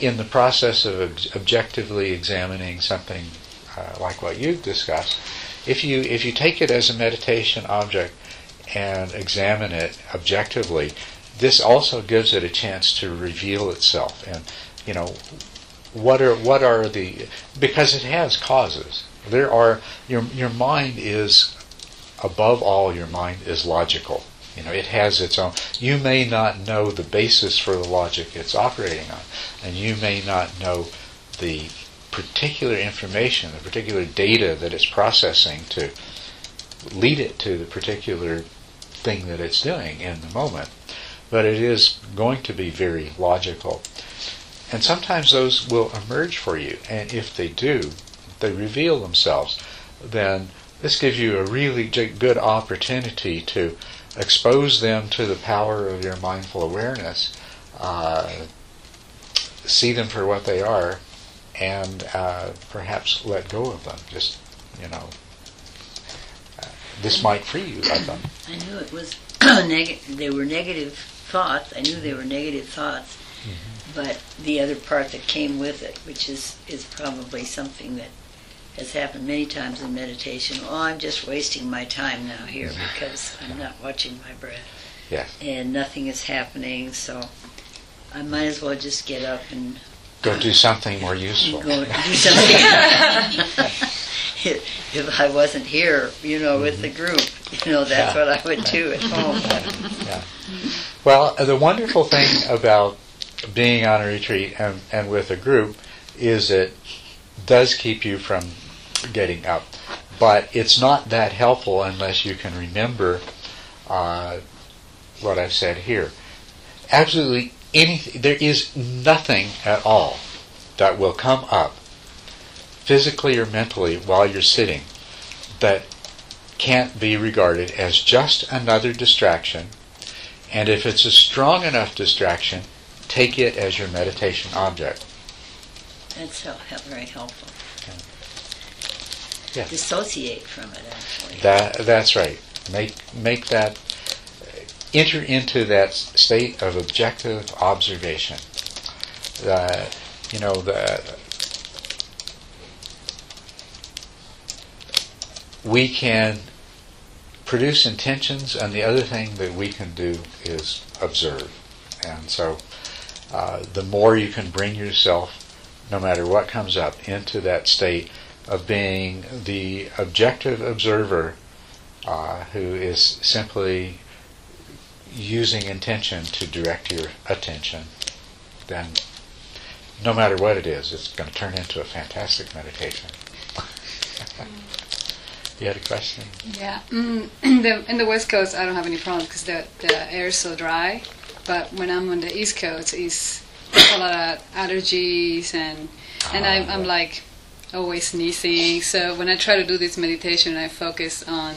A: in the process of objectively examining something uh, like what you've discussed, if you if you take it as a meditation object and examine it objectively, this also gives it a chance to reveal itself. And you know, what are what are the because it has causes. There are your your mind is above all. Your mind is logical. You know, it has its own. You may not know the basis for the logic it's operating on, and you may not know the particular information, the particular data that it's processing to lead it to the particular thing that it's doing in the moment. But it is going to be very logical. And sometimes those will emerge for you, and if they do, they reveal themselves, then this gives you a really good opportunity to expose them to the power of your mindful awareness, uh, see them for what they are, and uh, perhaps let go of them. Just, you know, uh, this might free you of them.
E: I knew it was *clears throat* neg- they were negative thoughts. I knew they were negative thoughts, mm-hmm. but the other part that came with it, which is is probably something that has happened many times in meditation. Oh, I'm just wasting my time now here *laughs* because I'm not watching my breath.
A: Yes.
E: And nothing is happening, so I might as well just get up and
A: go do something more useful.
E: Go do *laughs* something. if, *laughs* if I wasn't here, you know, with the mm-hmm. group, you know, that's yeah. what I would do at home.
A: yeah. Well, the wonderful thing about being on a retreat and, and with a group is it does keep you from getting up. But it's not that helpful unless you can remember uh, what I've said here. Absolutely anything, there is nothing at all that will come up physically or mentally while you're sitting that can't be regarded as just another distraction. And if it's a strong enough distraction, take it as your meditation object.
E: That's very helpful
A: yeah.
E: dissociate from it. Actually,
A: that that's right. Make make that enter into that state of objective observation. Uh, you know the we can produce intentions, and the other thing that we can do is observe. And so uh, the more you can bring yourself, no matter what comes up, into that state of being the objective observer uh, who is simply using intention to direct your attention, then no matter what it is, it's going to turn into a fantastic meditation. *laughs* you had a question?
F: Yeah, mm, in *clears throat* the in the West Coast, I don't have any problems because the the air is so dry. But when I'm on the East Coast, it's a lot of allergies and and
A: Ah,
F: I'm, I'm like always sneezing. So when I try to do this meditation, and I focus on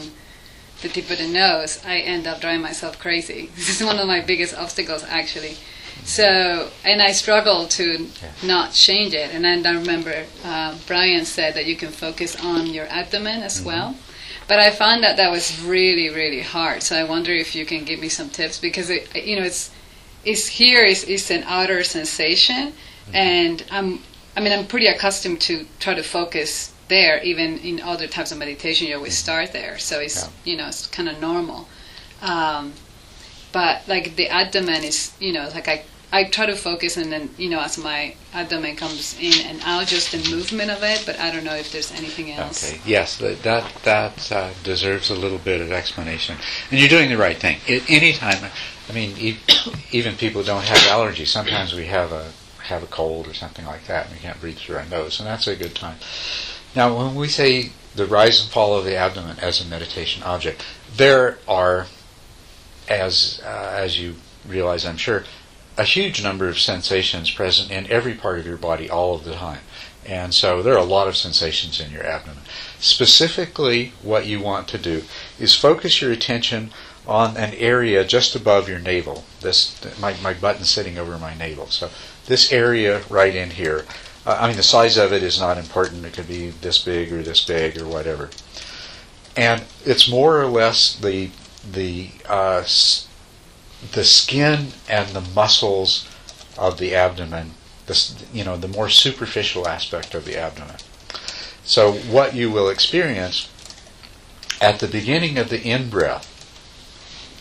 F: the tip of the nose. I end up driving myself crazy. *laughs* This is one of my biggest obstacles, actually. So, and I struggle to not change it. And then I remember uh, Brian said that you can focus on your abdomen as well. But I found that that was really, really hard. So I wonder if you can give me some tips because it, you know, it's it's here is is an outer sensation, and I'm I mean I'm pretty accustomed to try to focus there. Even in other types of meditation, you always start there. So it's
A: Yeah.
F: you know it's kind of normal. Um, but like the abdomen is you know like I I try to focus and then you know as my abdomen comes in and out just the movement of it but I don't know if there's anything else
A: Okay. Yes, that that, uh, deserves a little bit of explanation. And you're doing the right thing. At any time, I mean, e- *coughs* even people don't have allergies. Sometimes we have a have a cold or something like that, and we can't breathe through our nose, and that's a good time. Now, when we say the rise and fall of the abdomen as a meditation object, there are, as uh, as you realize, I'm sure, a huge number of sensations present in every part of your body all of the time. And so there are a lot of sensations in your abdomen. Specifically, what you want to do is focus your attention on an area just above your navel. This my, my button's sitting over my navel. So this area right in here. Uh, I mean, the size of it is not important. It could be this big or this big or whatever. And it's more or less the the uh, s- the skin and the muscles of the abdomen, the, s- you know, the more superficial aspect of the abdomen. So what you will experience at the beginning of the in-breath,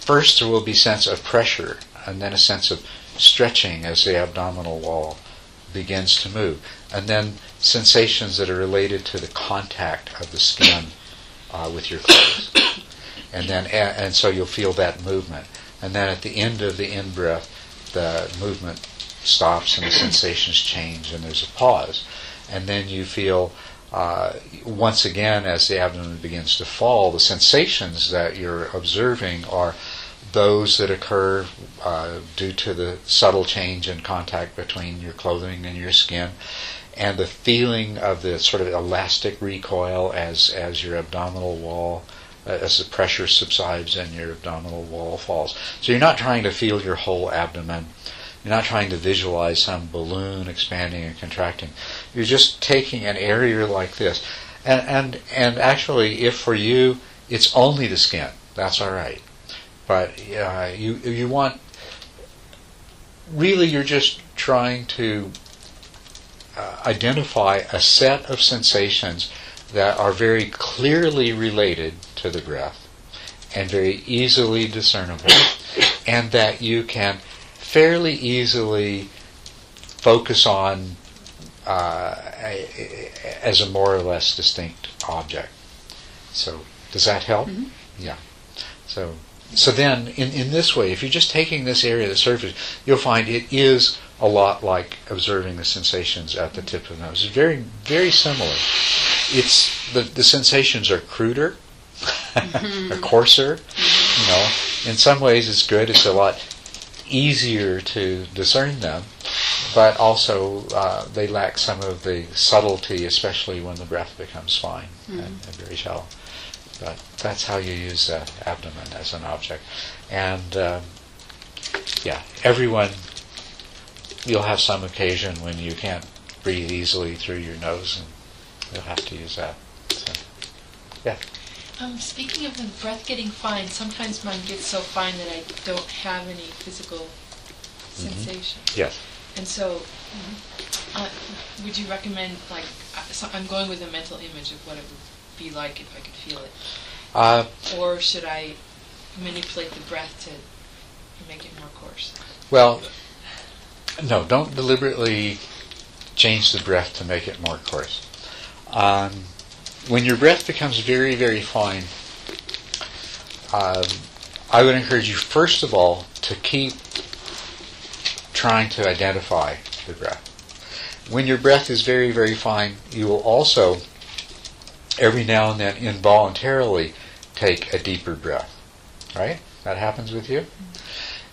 A: first there will be sense of pressure and then a sense of stretching as the abdominal wall begins to move, and then sensations that are related to the contact of the skin uh, with your clothes. And then, and so you'll feel that movement. And then at the end of the in-breath, the movement stops and the sensations change and there's a pause. And then you feel, uh, once again, as the abdomen begins to fall, the sensations that you're observing are those that occur uh, due to the subtle change in contact between your clothing and your skin, and the feeling of the sort of elastic recoil as as your abdominal wall, uh, as the pressure subsides and your abdominal wall falls. So you're not trying to feel your whole abdomen. You're not trying to visualize some balloon expanding and contracting. You're just taking an area like this, and and and actually, if for you it's only the skin, that's all right but uh, you you want really you're just trying to uh, identify a set of sensations that are very clearly related to the breath and very easily discernible and that you can fairly easily focus on uh, as a more or less distinct object. So does that help?
F: Mhm.
A: Yeah. So so then, in, in this way, if you're just taking this area of the surface, you'll find it is a lot like observing the sensations at the tip of the nose. It's very, very similar. It's the, the sensations are cruder, *laughs* or coarser. You know, in some ways it's good. It's a lot easier to discern them, but also uh, they lack some of the subtlety, especially when the breath becomes fine and, and very shallow. But that's how you use the abdomen as an object. And um, yeah, everyone, you'll have some occasion when you can't breathe easily through your nose, and you'll have to use that. So, yeah.
G: Um, speaking of the breath getting fine, sometimes mine gets so fine that I don't have any physical sensation.
A: Yes.
G: And so, uh, would you recommend, like, uh, so I'm going with a mental image of what it would be like if I could feel it.
A: Uh,
G: Or should I manipulate the breath to make it more coarse.
A: Well, no, don't deliberately change the breath to make it more coarse. Um, when your breath becomes very, very fine, um, I would encourage you, first of all, to keep trying to identify the breath. When your breath is very, very fine, you will also, every now and then, involuntarily take a deeper breath. Right? That happens with you?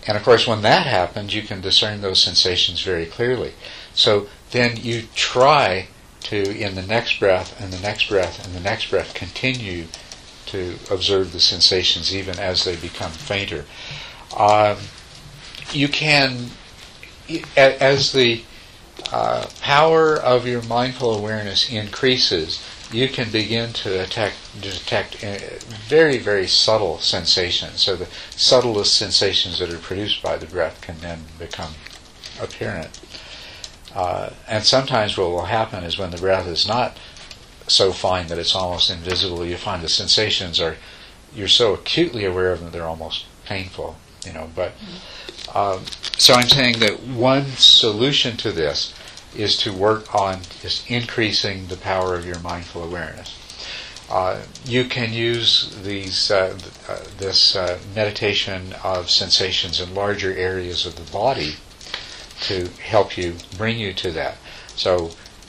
A: And of course, when that happens, you can discern those sensations very clearly. So then you try to, in the next breath and the next breath and the next breath, continue to observe the sensations even as they become fainter. Um, you can, as the uh, power of your mindful awareness increases, you can begin to attack, detect uh, very, very subtle sensations. So the subtlest sensations that are produced by the breath can then become apparent. Uh, and sometimes what will happen is when the breath is not so fine that it's almost invisible, you find the sensations are, you're so acutely aware of them they're almost painful, you know. But um, so I'm saying that one solution to this is to work on just increasing the power of your mindful awareness. Uh, you can use these uh, uh, this uh, meditation of sensations in larger areas of the body to help you bring you to that. So,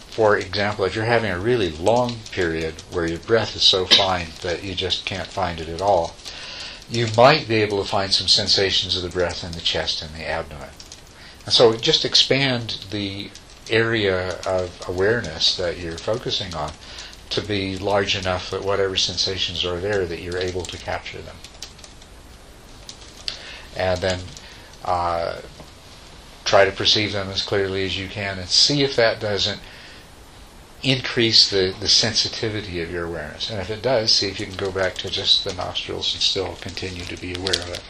A: for example, if you're having a really long period where your breath is so fine that you just can't find it at all, you might be able to find some sensations of the breath in the chest and the abdomen. And so just expand the area of awareness that you're focusing on to be large enough that whatever sensations are there that you're able to capture them. And then uh, try to perceive them as clearly as you can and see if that doesn't increase the, the sensitivity of your awareness. And if it does, see if you can go back to just the nostrils and still continue to be aware of it.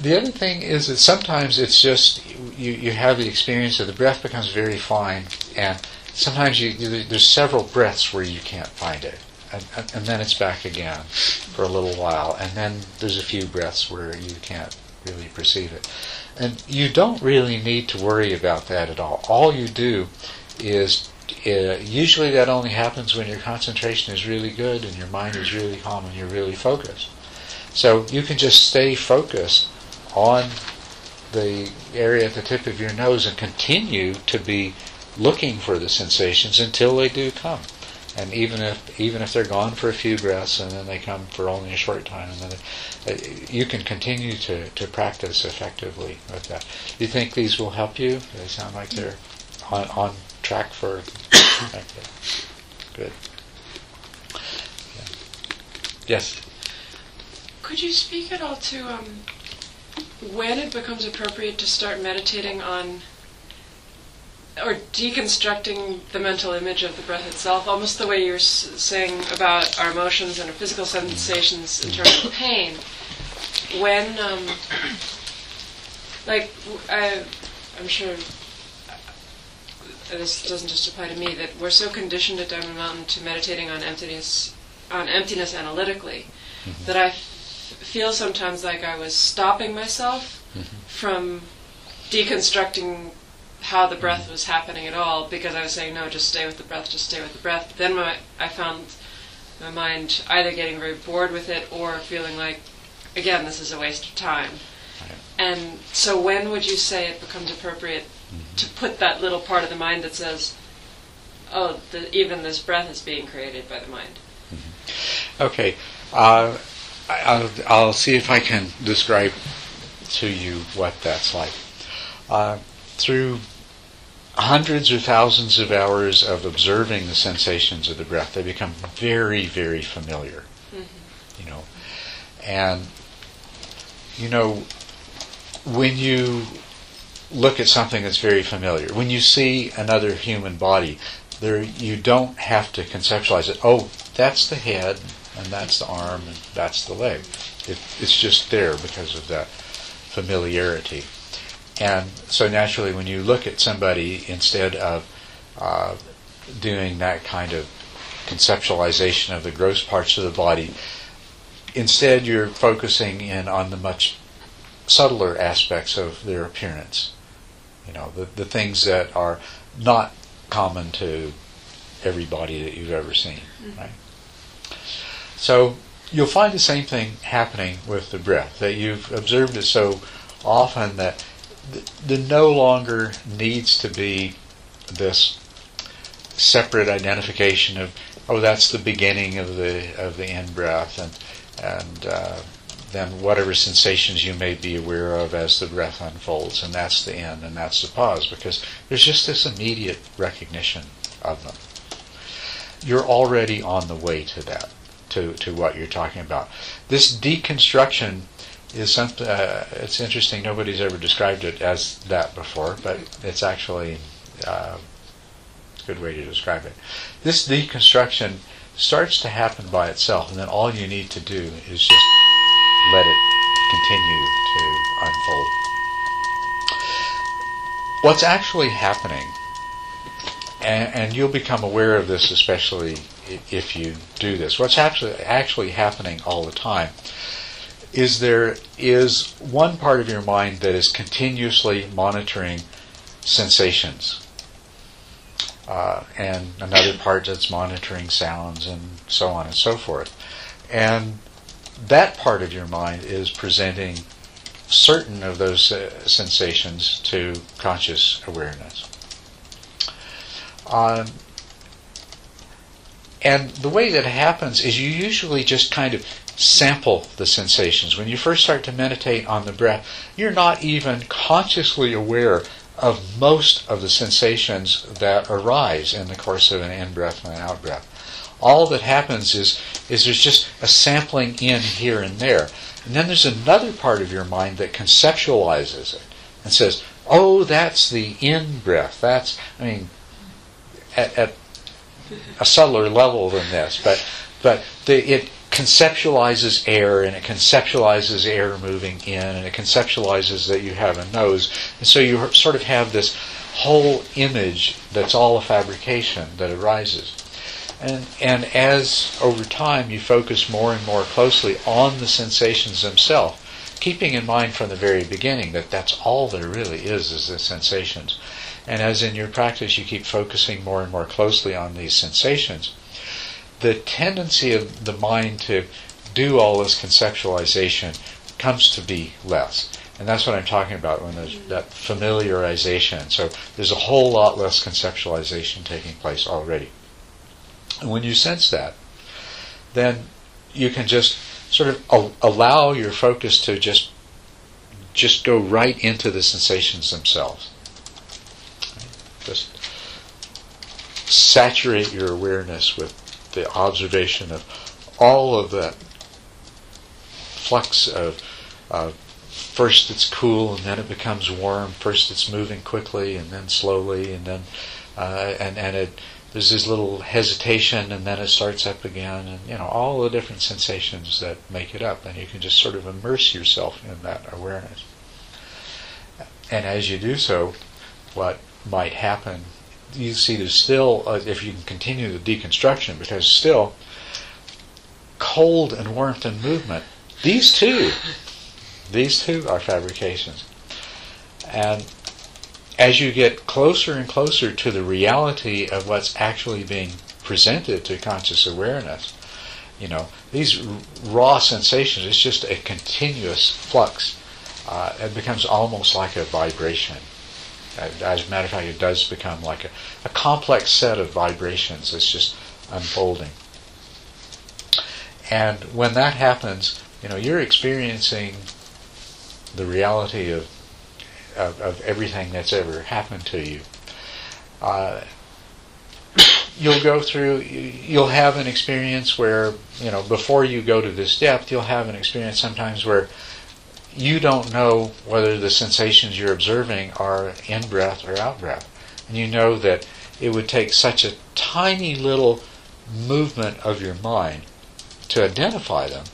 A: The other thing is that sometimes it's just you, you have the experience that the breath becomes very fine, and sometimes you, there's several breaths where you can't find it, and, and then it's back again for a little while, and then there's a few breaths where you can't really perceive it. And you don't really need to worry about that at all. All you do is uh, usually that only happens when your concentration is really good and your mind is really calm and you're really focused. So you can just stay focused on the area at the tip of your nose and continue to be looking for the sensations until they do come. And even if even if they're gone for a few breaths and then they come for only a short time, and then uh, you can continue to, to practice effectively with that. Do you think these will help you? They sound like they're on, on track for. *coughs* okay. Good. Yeah. Yes.
H: Could you speak at all to um, when it becomes appropriate to start meditating on or deconstructing the mental image of the breath itself, almost the way you're s- saying about our emotions and our physical sensations in terms of pain. When, um, like, I, I'm sure this doesn't just apply to me, that we're so conditioned at Diamond Mountain to meditating on emptiness, on emptiness analytically, mm-hmm. that I feel sometimes like I was stopping myself mm-hmm. from deconstructing how the breath was happening at all because I was saying, no, just stay with the breath, just stay with the breath. But then my, I found my mind either getting very bored with it or feeling like, again, this is a waste of time. Right. And so, when would you say it becomes appropriate mm-hmm. to put that little part of the mind that says, oh, the, even this breath is being created by the mind?
A: Mm-hmm. Okay. Uh, I'll, I'll see if I can describe to you what that's like. Uh, through hundreds or thousands of hours of observing the sensations of the breath, they become very, very familiar. Mm-hmm. You know, and you know when you look at something that's very familiar, when you see another human body, there you don't have to conceptualize it. Oh, that's the head, and that's the arm, and that's the leg. It, it's just there because of that familiarity. And so naturally, when you look at somebody, instead of uh, doing that kind of conceptualization of the gross parts of the body, instead you're focusing in on the much subtler aspects of their appearance. You know, the, the things that are not common to everybody that you've ever seen, mm-hmm. right? So you'll find the same thing happening with the breath, that you've observed it so often that there no longer needs to be this separate identification of, oh, that's the beginning of the of the in breath, and and uh, then whatever sensations you may be aware of as the breath unfolds, and that's the end, and that's the pause, because there's just this immediate recognition of them. You're already on the way to that, to, to what you're talking about. This deconstruction is something, uh, it's interesting, nobody's ever described it as that before, but it's actually uh, a good way to describe it. This deconstruction starts to happen by itself, and then all you need to do is just let it continue to unfold. What's actually happening, and, and you'll become aware of this especially if you do this, what's actually, actually happening all the time is there is one part of your mind that is continuously monitoring sensations. Uh, and another part that's monitoring sounds and so on and so forth. And that part of your mind is presenting certain of those uh, sensations to conscious awareness. Um, and the way that happens is you usually just kind of sample the sensations. When you first start to meditate on the breath, you're not even consciously aware of most of the sensations that arise in the course of an in breath and an out breath. All that happens is, is there's just a sampling in here and there. And then there's another part of your mind that conceptualizes it and says, oh, that's the in breath. That's, I mean, at, at a subtler level than this, but, but the, it conceptualizes air and it conceptualizes air moving in and it conceptualizes that you have a nose. And so you sort of have this whole image that's all a fabrication that arises. And, and as over time you focus more and more closely on the sensations themselves, keeping in mind from the very beginning that that's all there really is, is the sensations. And as in your practice you keep focusing more and more closely on these sensations, the tendency of the mind to do all this conceptualization comes to be less. And that's what I'm talking about when there's mm-hmm. that familiarization. So there's a whole lot less conceptualization taking place already. And when you sense that, then you can just sort of allow your focus to just just go right into the sensations themselves. Just saturate your awareness with the observation of all of that flux of uh, first it's cool and then it becomes warm. First it's moving quickly and then slowly and then uh, and and it there's this little hesitation and then it starts up again and you know all the different sensations that make it up and you can just sort of immerse yourself in that awareness. And as you do so, what might happen you see there's still, uh, if you can continue the deconstruction, because still cold and warmth and movement, these two, these two are fabrications. And as you get closer and closer to the reality of what's actually being presented to conscious awareness, you know, these raw sensations, it's just a continuous flux. Uh, it becomes almost like a vibration. As a matter of fact, it does become like a, a complex set of vibrations that's just unfolding. And when that happens, you know, you're experiencing the reality of, of, of everything that's ever happened to you. Uh, *coughs* you'll go through, you'll have an experience where, you know, before you go to this depth, you'll have an experience sometimes where you don't know whether the sensations you're observing are in breath or out breath. And you know that it would take such a tiny little movement of your mind to identify them,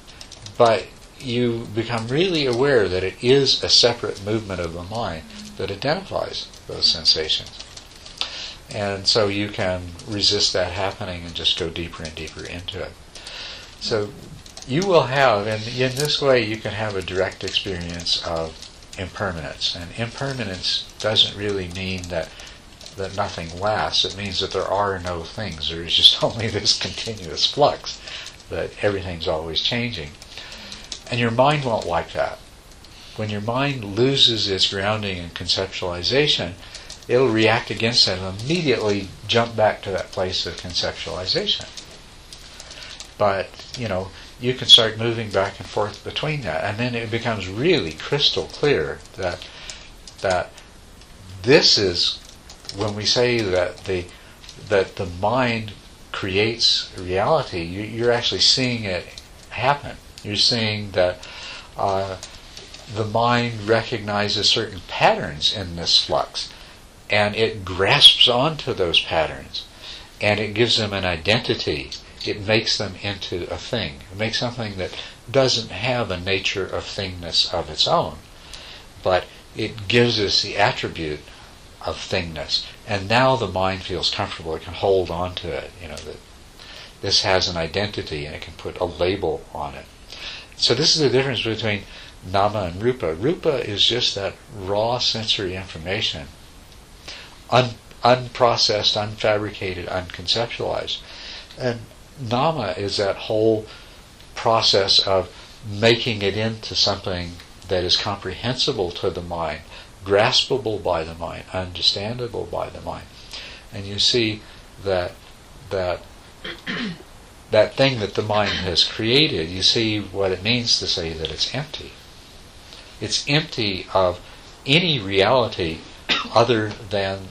A: but you become really aware that it is a separate movement of the mind that identifies those sensations. And so you can resist that happening and just go deeper and deeper into it. So you will have, and in this way, you can have a direct experience of impermanence. And impermanence doesn't really mean that that nothing lasts. It means that there are no things. There is just *laughs* only this continuous flux that everything's always changing. And your mind won't like that. When your mind loses its grounding and conceptualization, it'll react against that and immediately jump back to that place of conceptualization. But, you know, you can start moving back and forth between that. And then it becomes really crystal clear that that this is when we say that the that the mind creates reality, you, are actually seeing it happen. You're seeing that uh, the mind recognizes certain patterns in this flux, and it grasps onto those patterns, and it gives them an identity. It makes them into a thing. It makes something that doesn't have a nature of thingness of its own, but it gives us the attribute of thingness. And now the mind feels comfortable; it can hold on to it. You know that this has an identity, and it can put a label on it. So this is the difference between nama and rupa. Rupa is just that raw sensory information, un, unprocessed, unfabricated, unconceptualized, and nama is that whole process of making it into something that is comprehensible to the mind graspable by the mind, understandable by the mind. And you see that that *clears throat* that thing that the mind has created, you see what it means to say that it's empty. It's empty of any reality other than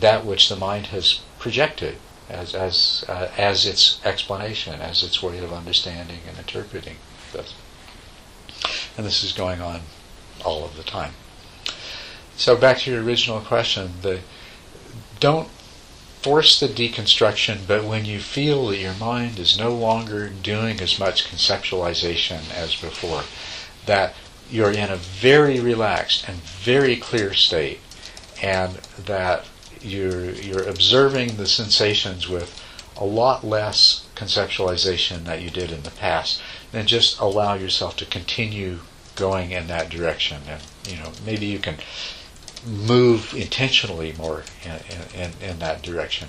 A: that which the mind has projected as as uh, as its explanation, as its way of understanding and interpreting this. And this is going on all of the time. So back to your original question, the don't force the deconstruction, but when you feel that your mind is no longer doing as much conceptualization as before, that you're in a very relaxed and very clear state, and that you're you're observing the sensations with a lot less conceptualization that you did in the past, then just allow yourself to continue going in that direction, and you know maybe you can move intentionally more in, in, in that direction.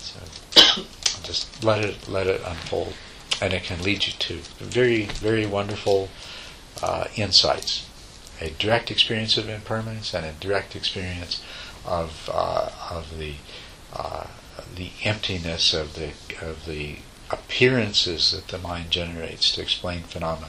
A: So *coughs* just let it let it unfold, and it can lead you to very very wonderful uh, insights, a direct experience of impermanence and a direct experience of uh, of the uh, the emptiness of the of the appearances that the mind generates to explain phenomena.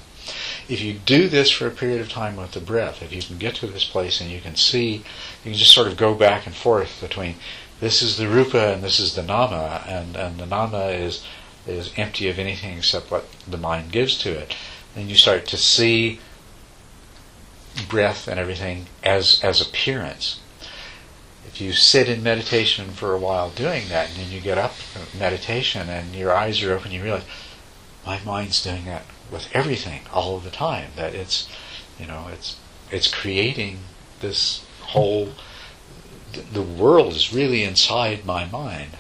A: If you do this for a period of time with the breath, if you can get to this place and you can see, you can just sort of go back and forth between this is the rupa and this is the nama, and, and the nama is is empty of anything except what the mind gives to it. And you start to see breath and everything as as appearance. If you sit in meditation for a while doing that, and then you get up from meditation and your eyes are open, you realize my mind's doing that with everything all of the time. That it's, you know, it's it's creating this whole. The world is really inside my mind,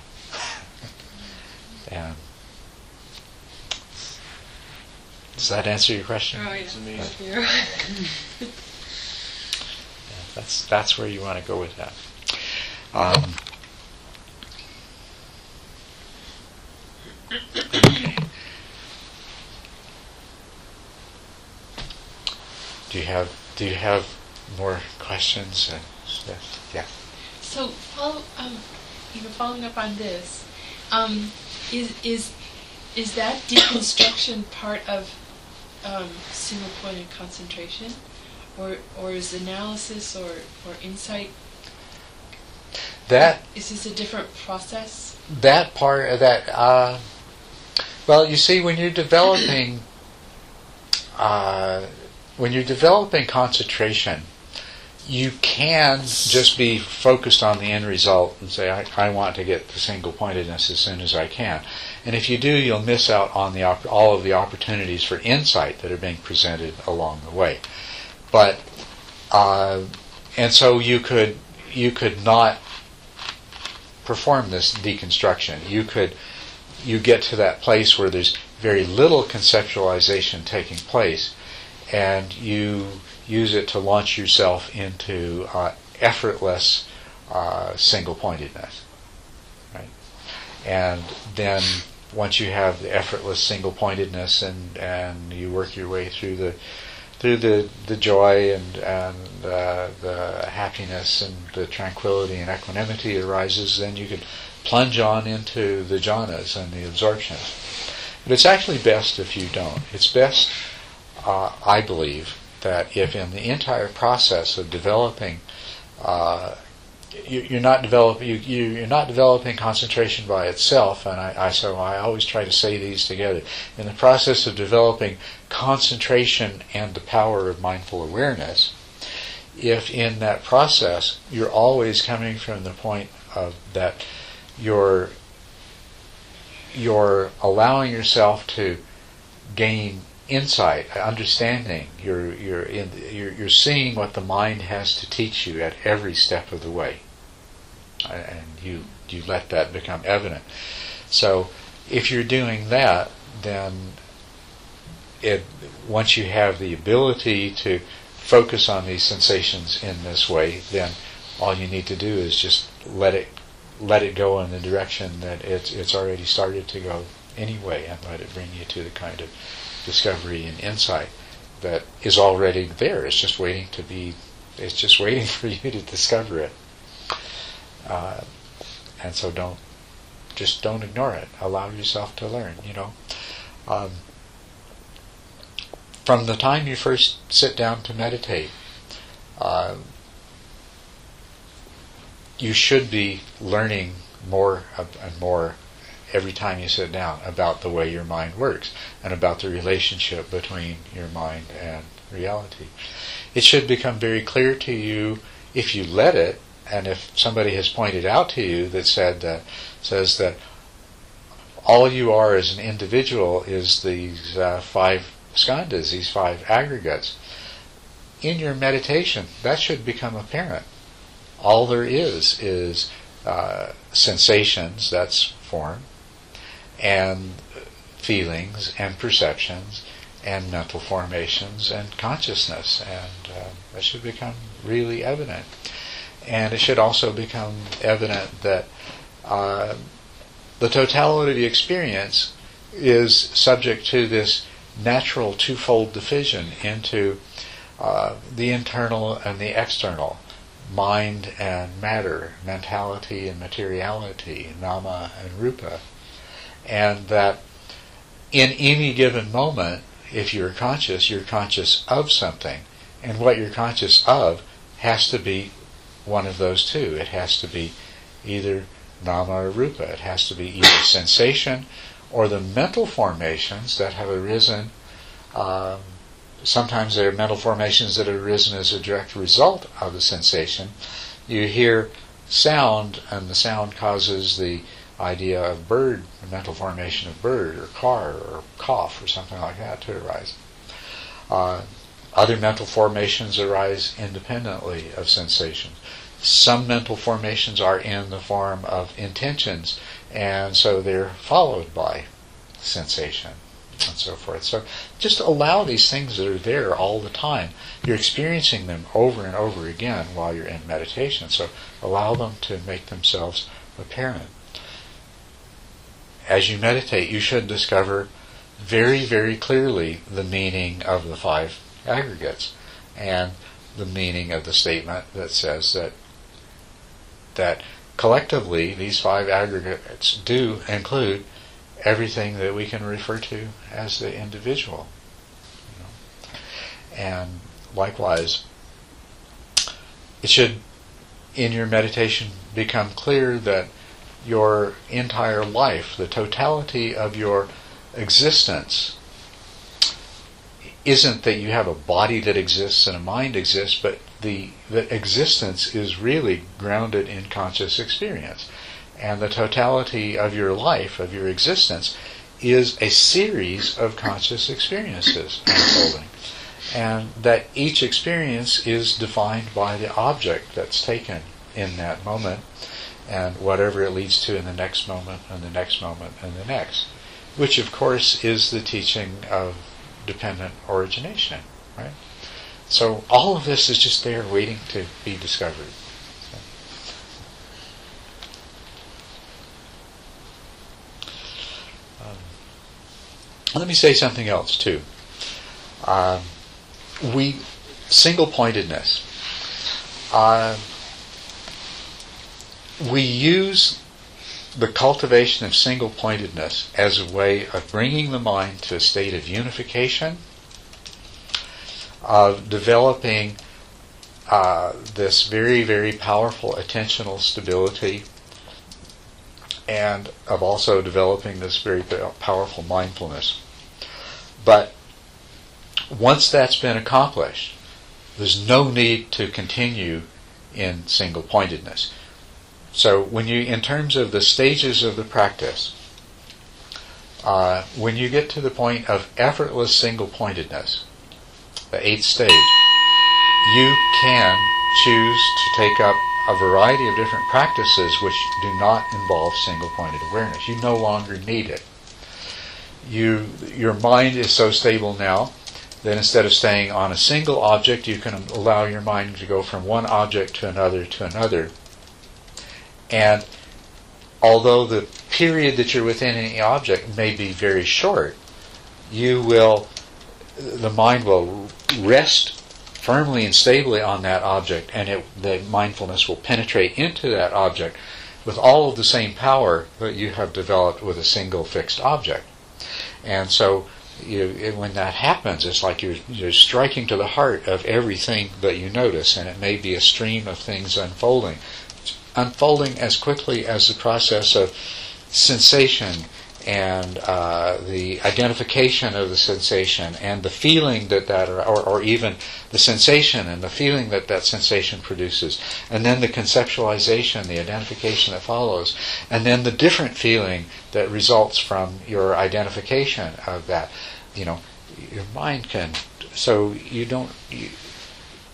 A: and does that answer your question?
H: Oh, yeah. *laughs*
A: yeah, that's that's where you want to go with that. Um. Do you have Do you have more questions? Yes, yeah.
G: So follow, um, following up on this, um, is is is that deconstruction *coughs* part of um, single pointed concentration, or or is analysis or or insight?
A: That
G: is this a different process?
A: That part of that. Uh, well, you see, when you're developing uh, when you're developing concentration, you can just be focused on the end result and say, I, I want to get the single pointedness as soon as I can. And if you do, you'll miss out on the op- all of the opportunities for insight that are being presented along the way. But uh, and so you could you could not perform this deconstruction. You could you get to that place where there's very little conceptualization taking place, and you use it to launch yourself into uh, effortless uh, single pointedness. Right? And then once you have the effortless single pointedness and, and you work your way through the through the, the joy and, and uh, the happiness and the tranquility and equanimity arises, then you can plunge on into the jhanas and the absorptions. But it's actually best if you don't. It's best, uh, I believe, that if in the entire process of developing uh, you, are not develop you, you are not developing concentration by itself, and I, I so I always try to say these together. In the process of developing concentration and the power of mindful awareness, if in that process you're always coming from the point of that you're you're allowing yourself to gain insight, understanding. You're you're in you're, you're seeing what the mind has to teach you at every step of the way, and you you let that become evident. So, if you're doing that, then it once you have the ability to focus on these sensations in this way, then all you need to do is just let it let it go in the direction that it's it's already started to go anyway, and let it bring you to the kind of discovery and insight that is already there. It's just waiting to be. It's just waiting *laughs* for you to discover it. Uh, and so don't just don't ignore it. Allow yourself to learn. You know, um, from the time you first sit down to meditate, uh, you should be learning more and more every time you sit down about the way your mind works and about the relationship between your mind and reality. It should become very clear to you if you let it, and if somebody has pointed out to you that said that says that all you are as an individual is these uh, five skandhas, these five aggregates. In your meditation, that should become apparent. All there is is uh, sensations, that's form, and feelings and perceptions and mental formations and consciousness, and uh, that should become really evident. And it should also become evident that uh, the totality of the experience is subject to this natural twofold division into uh, the internal and the external, mind and matter, mentality and materiality, nama and rupa and that in any given moment, if you're conscious, you're conscious of something, and what you're conscious of has to be one of those two. It has to be either nama or rupa. It has to be either sensation or the mental formations that have arisen. Um, sometimes they're mental formations that have arisen as a direct result of the sensation. You hear sound, and the sound causes the idea of bird, the mental formation of bird or car or cough or something like that to arise. Uh, other mental formations arise independently of sensations. Some mental formations are in the form of intentions, and so they're followed by sensation and so forth. So just allow these things that are there all the time. You're experiencing them over and over again while you're in meditation, so allow them to make themselves apparent as you meditate, you should discover very, very clearly the meaning of the five aggregates and the meaning of the statement that says that that collectively these five aggregates do include everything that we can refer to as the individual. And likewise, it should, in your meditation, become clear that your entire life, the totality of your existence, isn't that you have a body that exists and a mind exists, but the existence is really grounded in conscious experience. And the totality of your life, of your existence, is a series of conscious experiences unfolding. And that each experience is defined by the object that's taken in that moment and whatever it leads to in the next moment and the next moment and the next. which of course is the teaching of dependent origination, right? So all of this is just there waiting to be discovered. Um, let me say something else too. Um, we single pointedness. Uh, we use the cultivation of single pointedness as a way of bringing the mind to a state of unification, of developing uh, this very, very powerful attentional stability, and of also developing this very powerful mindfulness. But once that's been accomplished, there's no need to continue in single pointedness. So when you, in terms of the stages of the practice, uh, when you get to the point of effortless single pointedness, eighth stage, you can choose to take up a variety of different practices which do not involve single pointed awareness. You no longer need it. You, your mind is so stable now that instead of staying on a single object, you can allow your mind to go from one object to another to another. And although the period that you're within any object may be very short, you will, the mind will rest firmly and stably on that object, and it, the mindfulness will penetrate into that object with all of the same power that you have developed with a single fixed object. And so you, when that happens, it's like you're, you're striking to the heart of everything that you notice, and it may be a stream of things unfolding. Unfolding as quickly as the process of sensation and uh, the identification of the sensation and the feeling that that, or, or even the sensation and the feeling that that sensation produces, and then the conceptualization, the identification that follows, and then the different feeling that results from your identification of that. You know, your mind can. So you don't. You,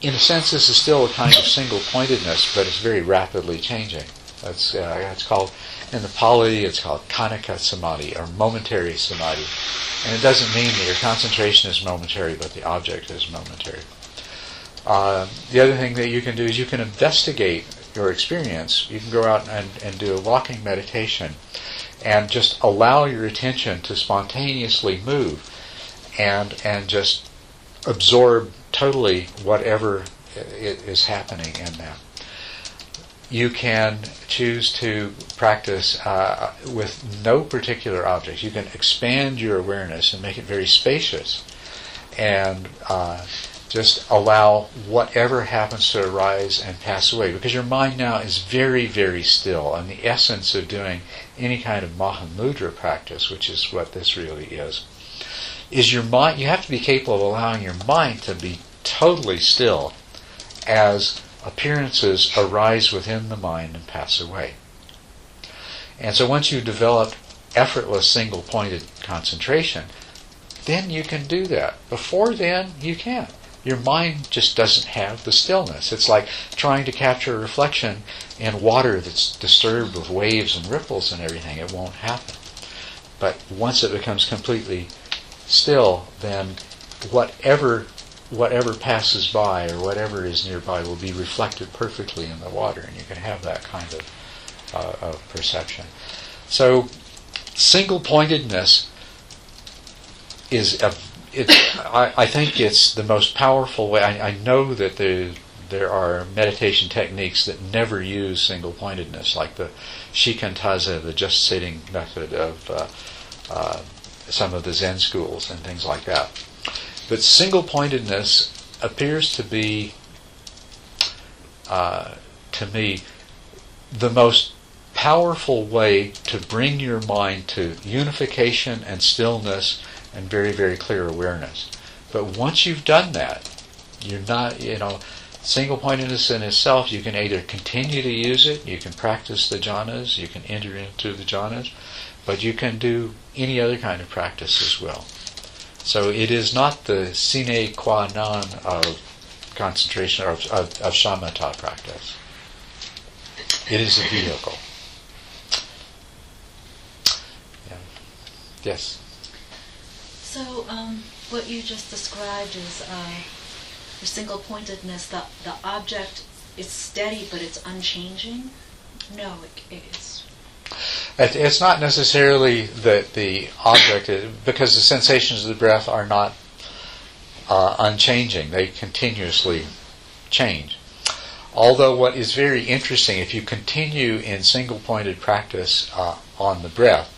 A: in a sense, this is still a kind of single pointedness, but it's very rapidly changing. That's uh, it's called in the Pali, it's called khanika samadhi, or momentary samadhi. And it doesn't mean that your concentration is momentary, but the object is momentary. Uh, the other thing that you can do is you can investigate your experience. You can go out and, and do a walking meditation and just allow your attention to spontaneously move and, and just absorb totally whatever is happening in that you can choose to practice uh, with no particular object. You can expand your awareness and make it very spacious and uh, just allow whatever happens to arise and pass away because your mind now is very, very still. And the essence of doing any kind of Mahamudra practice, which is what this really is, is your mind, you have to be capable of allowing your mind to be totally still as appearances arise within the mind and pass away. And so once you develop effortless single pointed concentration, then you can do that. Before then, you can't. Your mind just doesn't have the stillness. It's like trying to capture a reflection in water that's disturbed with waves and ripples and everything. It won't happen. But once it becomes completely still, then whatever whatever passes by or whatever is nearby will be reflected perfectly in the water, and you can have that kind of, uh, of perception. So, single pointedness is a, it, I, I, think it's the most powerful way. I, I know that there, there are meditation techniques that never use single pointedness, like the shikantaza, the just sitting method of uh, uh, some of the Zen schools and things like that. But single pointedness appears to be, uh, to me, the most powerful way to bring your mind to unification and stillness and very, very clear awareness. But once you've done that, you're not, you know, single pointedness in itself, you can either continue to use it, you can practice the jhanas, you can enter into the jhanas, but you can do any other kind of practice as well. So it is not the sine qua non of concentration of, of, of shamatha practice. It is a vehicle. Yeah. Yes.
D: So, um, what you just described is uh, the single pointedness. The the object is steady, but it's unchanging. No, it,
A: It- It's not necessarily that the object, is, because the sensations of the breath are not uh, unchanging, they continuously change. Although, what is very interesting, if you continue in single pointed practice uh, on the breath,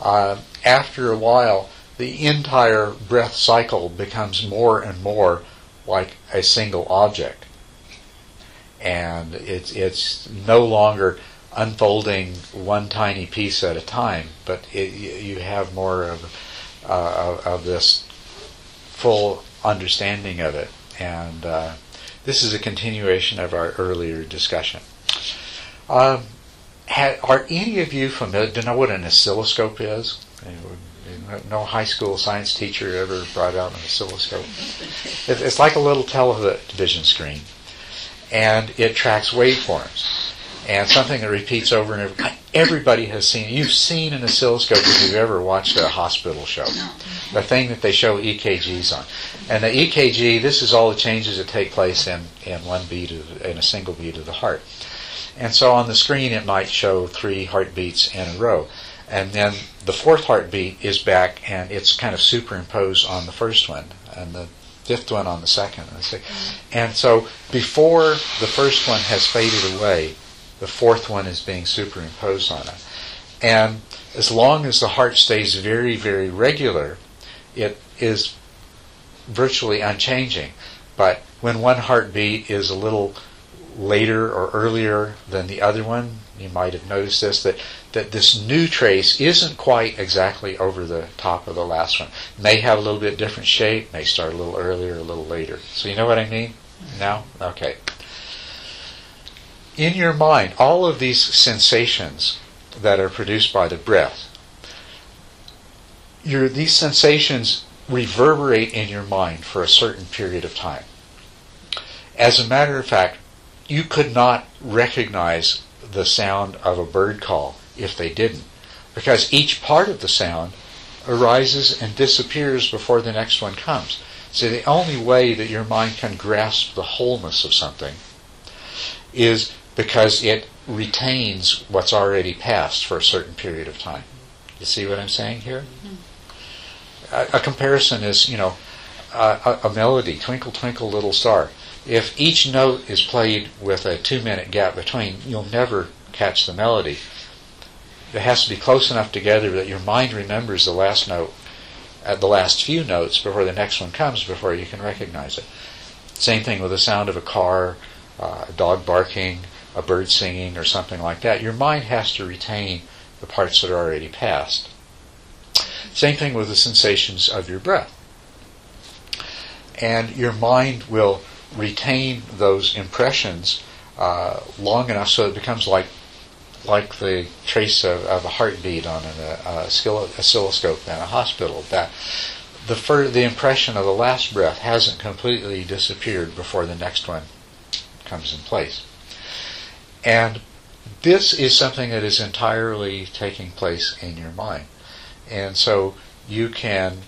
A: uh, after a while, the entire breath cycle becomes more and more like a single object. And it's, it's no longer unfolding one tiny piece at a time, but it, you have more of, uh, of, this full understanding of it. And uh, this is a continuation of our earlier discussion. Um, are any of you familiar? Do you know what an oscilloscope is? No high school science teacher ever brought out an oscilloscope. It's like a little television screen, and it tracks waveforms and something that repeats over and over. Everybody has seen. You've seen an oscilloscope if you've ever watched a hospital show. The thing that they show EKGs on, and the EKG. This is all the changes that take place in in one beat of, in a single beat of the heart. And so on the screen, it might show three heartbeats in a row, and then the fourth heartbeat is back, and it's kind of superimposed on the first one, and the fifth one on the second. And, mm-hmm. and so before the first one has faded away, the fourth one is being superimposed on it. And as long as the heart stays very, very regular, it is virtually unchanging. But when one heartbeat is a little later or earlier than the other one, you might have noticed this, that, that this new trace isn't quite exactly over the top of the last one. May have a little bit different shape, may start a little earlier, a little later. So you know what I mean? Now? Okay in your mind, all of these sensations that are produced by the breath, your, these sensations reverberate in your mind for a certain period of time. As a matter of fact, you could not recognize the sound of a bird call if they didn't, because each part of the sound arises and disappears before the next one comes. So the only way that your mind can grasp the wholeness of something is because it retains what's already passed for a certain period of time. You see what I'm saying here? Mm-hmm. A, a, comparison is, you know, a, a, melody, Twinkle Twinkle Little Star. If each note is played with a two minute gap between, you'll never catch the melody. It has to be close enough together that your mind remembers the last note, at the last few notes before the next one comes, before you can recognize it. Same thing with the sound of a car, uh, a dog barking, a bird singing or something like that, your mind has to retain the parts that are already passed. Same thing with the sensations of your breath. And your mind will retain those impressions uh, long enough so it becomes like like the trace of, of a heartbeat on an uh, oscilloscope in a hospital. That the fir- the impression of the last breath hasn't completely disappeared before the next one comes in place. And this is something that is entirely taking place in your mind. And so you can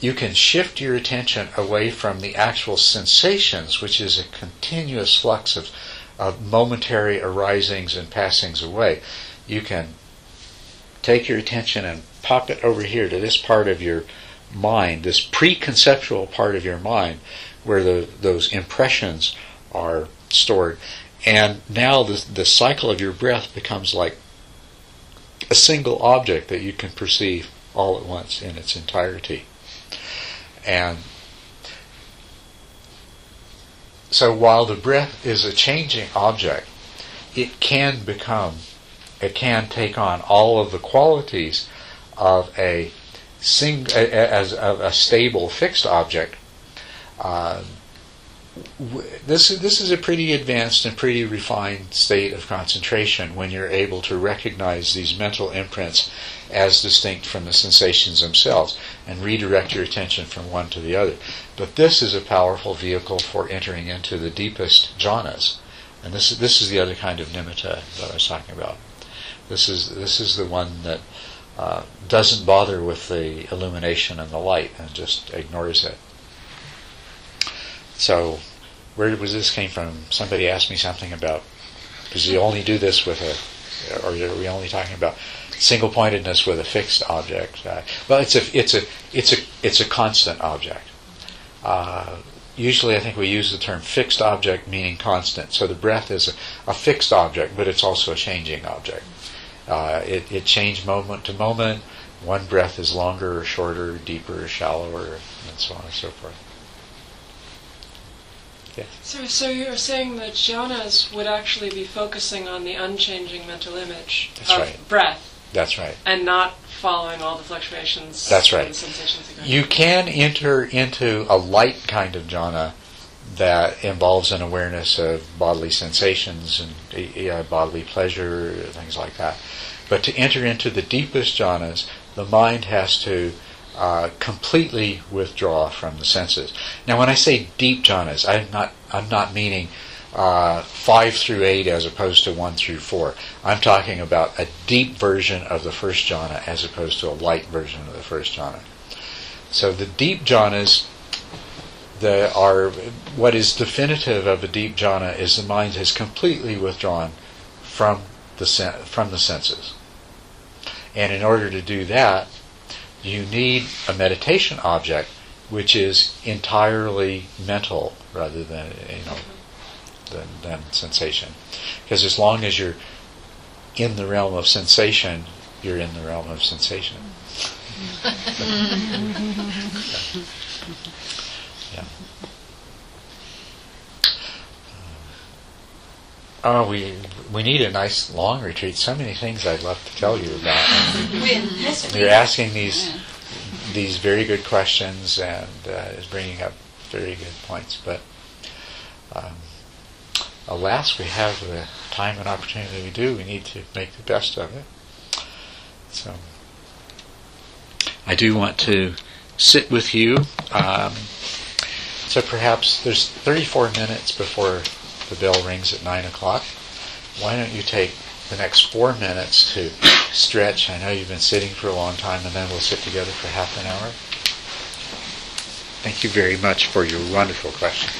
A: you can shift your attention away from the actual sensations, which is a continuous flux of, of momentary arisings and passings away. You can take your attention and pop it over here to this part of your mind, this preconceptual part of your mind, where the, those impressions are stored. And now the, the cycle of your breath becomes like a single object that you can perceive all at once in its entirety. And so while the breath is a changing object, it can become, it can take on all of the qualities of a sing, as a, a stable fixed object. Uh, this this is a pretty advanced and pretty refined state of concentration when you're able to recognize these mental imprints as distinct from the sensations themselves and redirect your attention from one to the other. But this is a powerful vehicle for entering into the deepest jhanas, and this this is the other kind of nimitta that I was talking about. This is this is the one that uh, doesn't bother with the illumination and the light and just ignores it. So, where was this came from? Somebody asked me something about does he only do this with a, or are we only talking about single pointedness with a fixed object? Uh, well, it's a it's a it's a it's a constant object. Uh, usually, I think we use the term fixed object meaning constant. So the breath is a, a fixed object, but it's also a changing object. Uh, it, it changes moment to moment. One breath is longer or shorter, deeper or shallower, and so on and so forth. Yes.
H: So, so you're saying that jhanas would actually be focusing on the unchanging mental image
A: That's
H: of
A: right.
H: breath
A: That's right.
H: and not following all the fluctuations
A: That's right.
H: the sensations
A: You can enter into a light kind of jhana that involves an awareness of bodily sensations and uh, bodily pleasure, things like that. But to enter into the deepest jhanas, the mind has to uh, completely withdraw from the senses. Now, when I say deep jhanas, I'm not I'm not meaning uh, five through eight as opposed to one through four. I'm talking about a deep version of the first jhana as opposed to a light version of the first jhana. So the deep jhanas the, are what is definitive of a deep jhana is the mind has completely withdrawn from the sen- from the senses. And in order to do that, you need a meditation object which is entirely mental rather than you know than, than sensation. Because as long as you're in the realm of sensation, you're in the realm of sensation. *laughs* Oh, we we need a nice long retreat. So many things I'd love to tell you about. You're asking these these very good questions and uh, is bringing up very good points. But um, alas, we have the time and opportunity we do. We need to make the best of it. So I do want to sit with you. Um, so perhaps there's 34 minutes before the bell rings at 9 o'clock. Why don't you take the next four minutes to stretch? I know you've been sitting for a long time, and then we'll sit together for half an hour. Thank you very much for your wonderful question.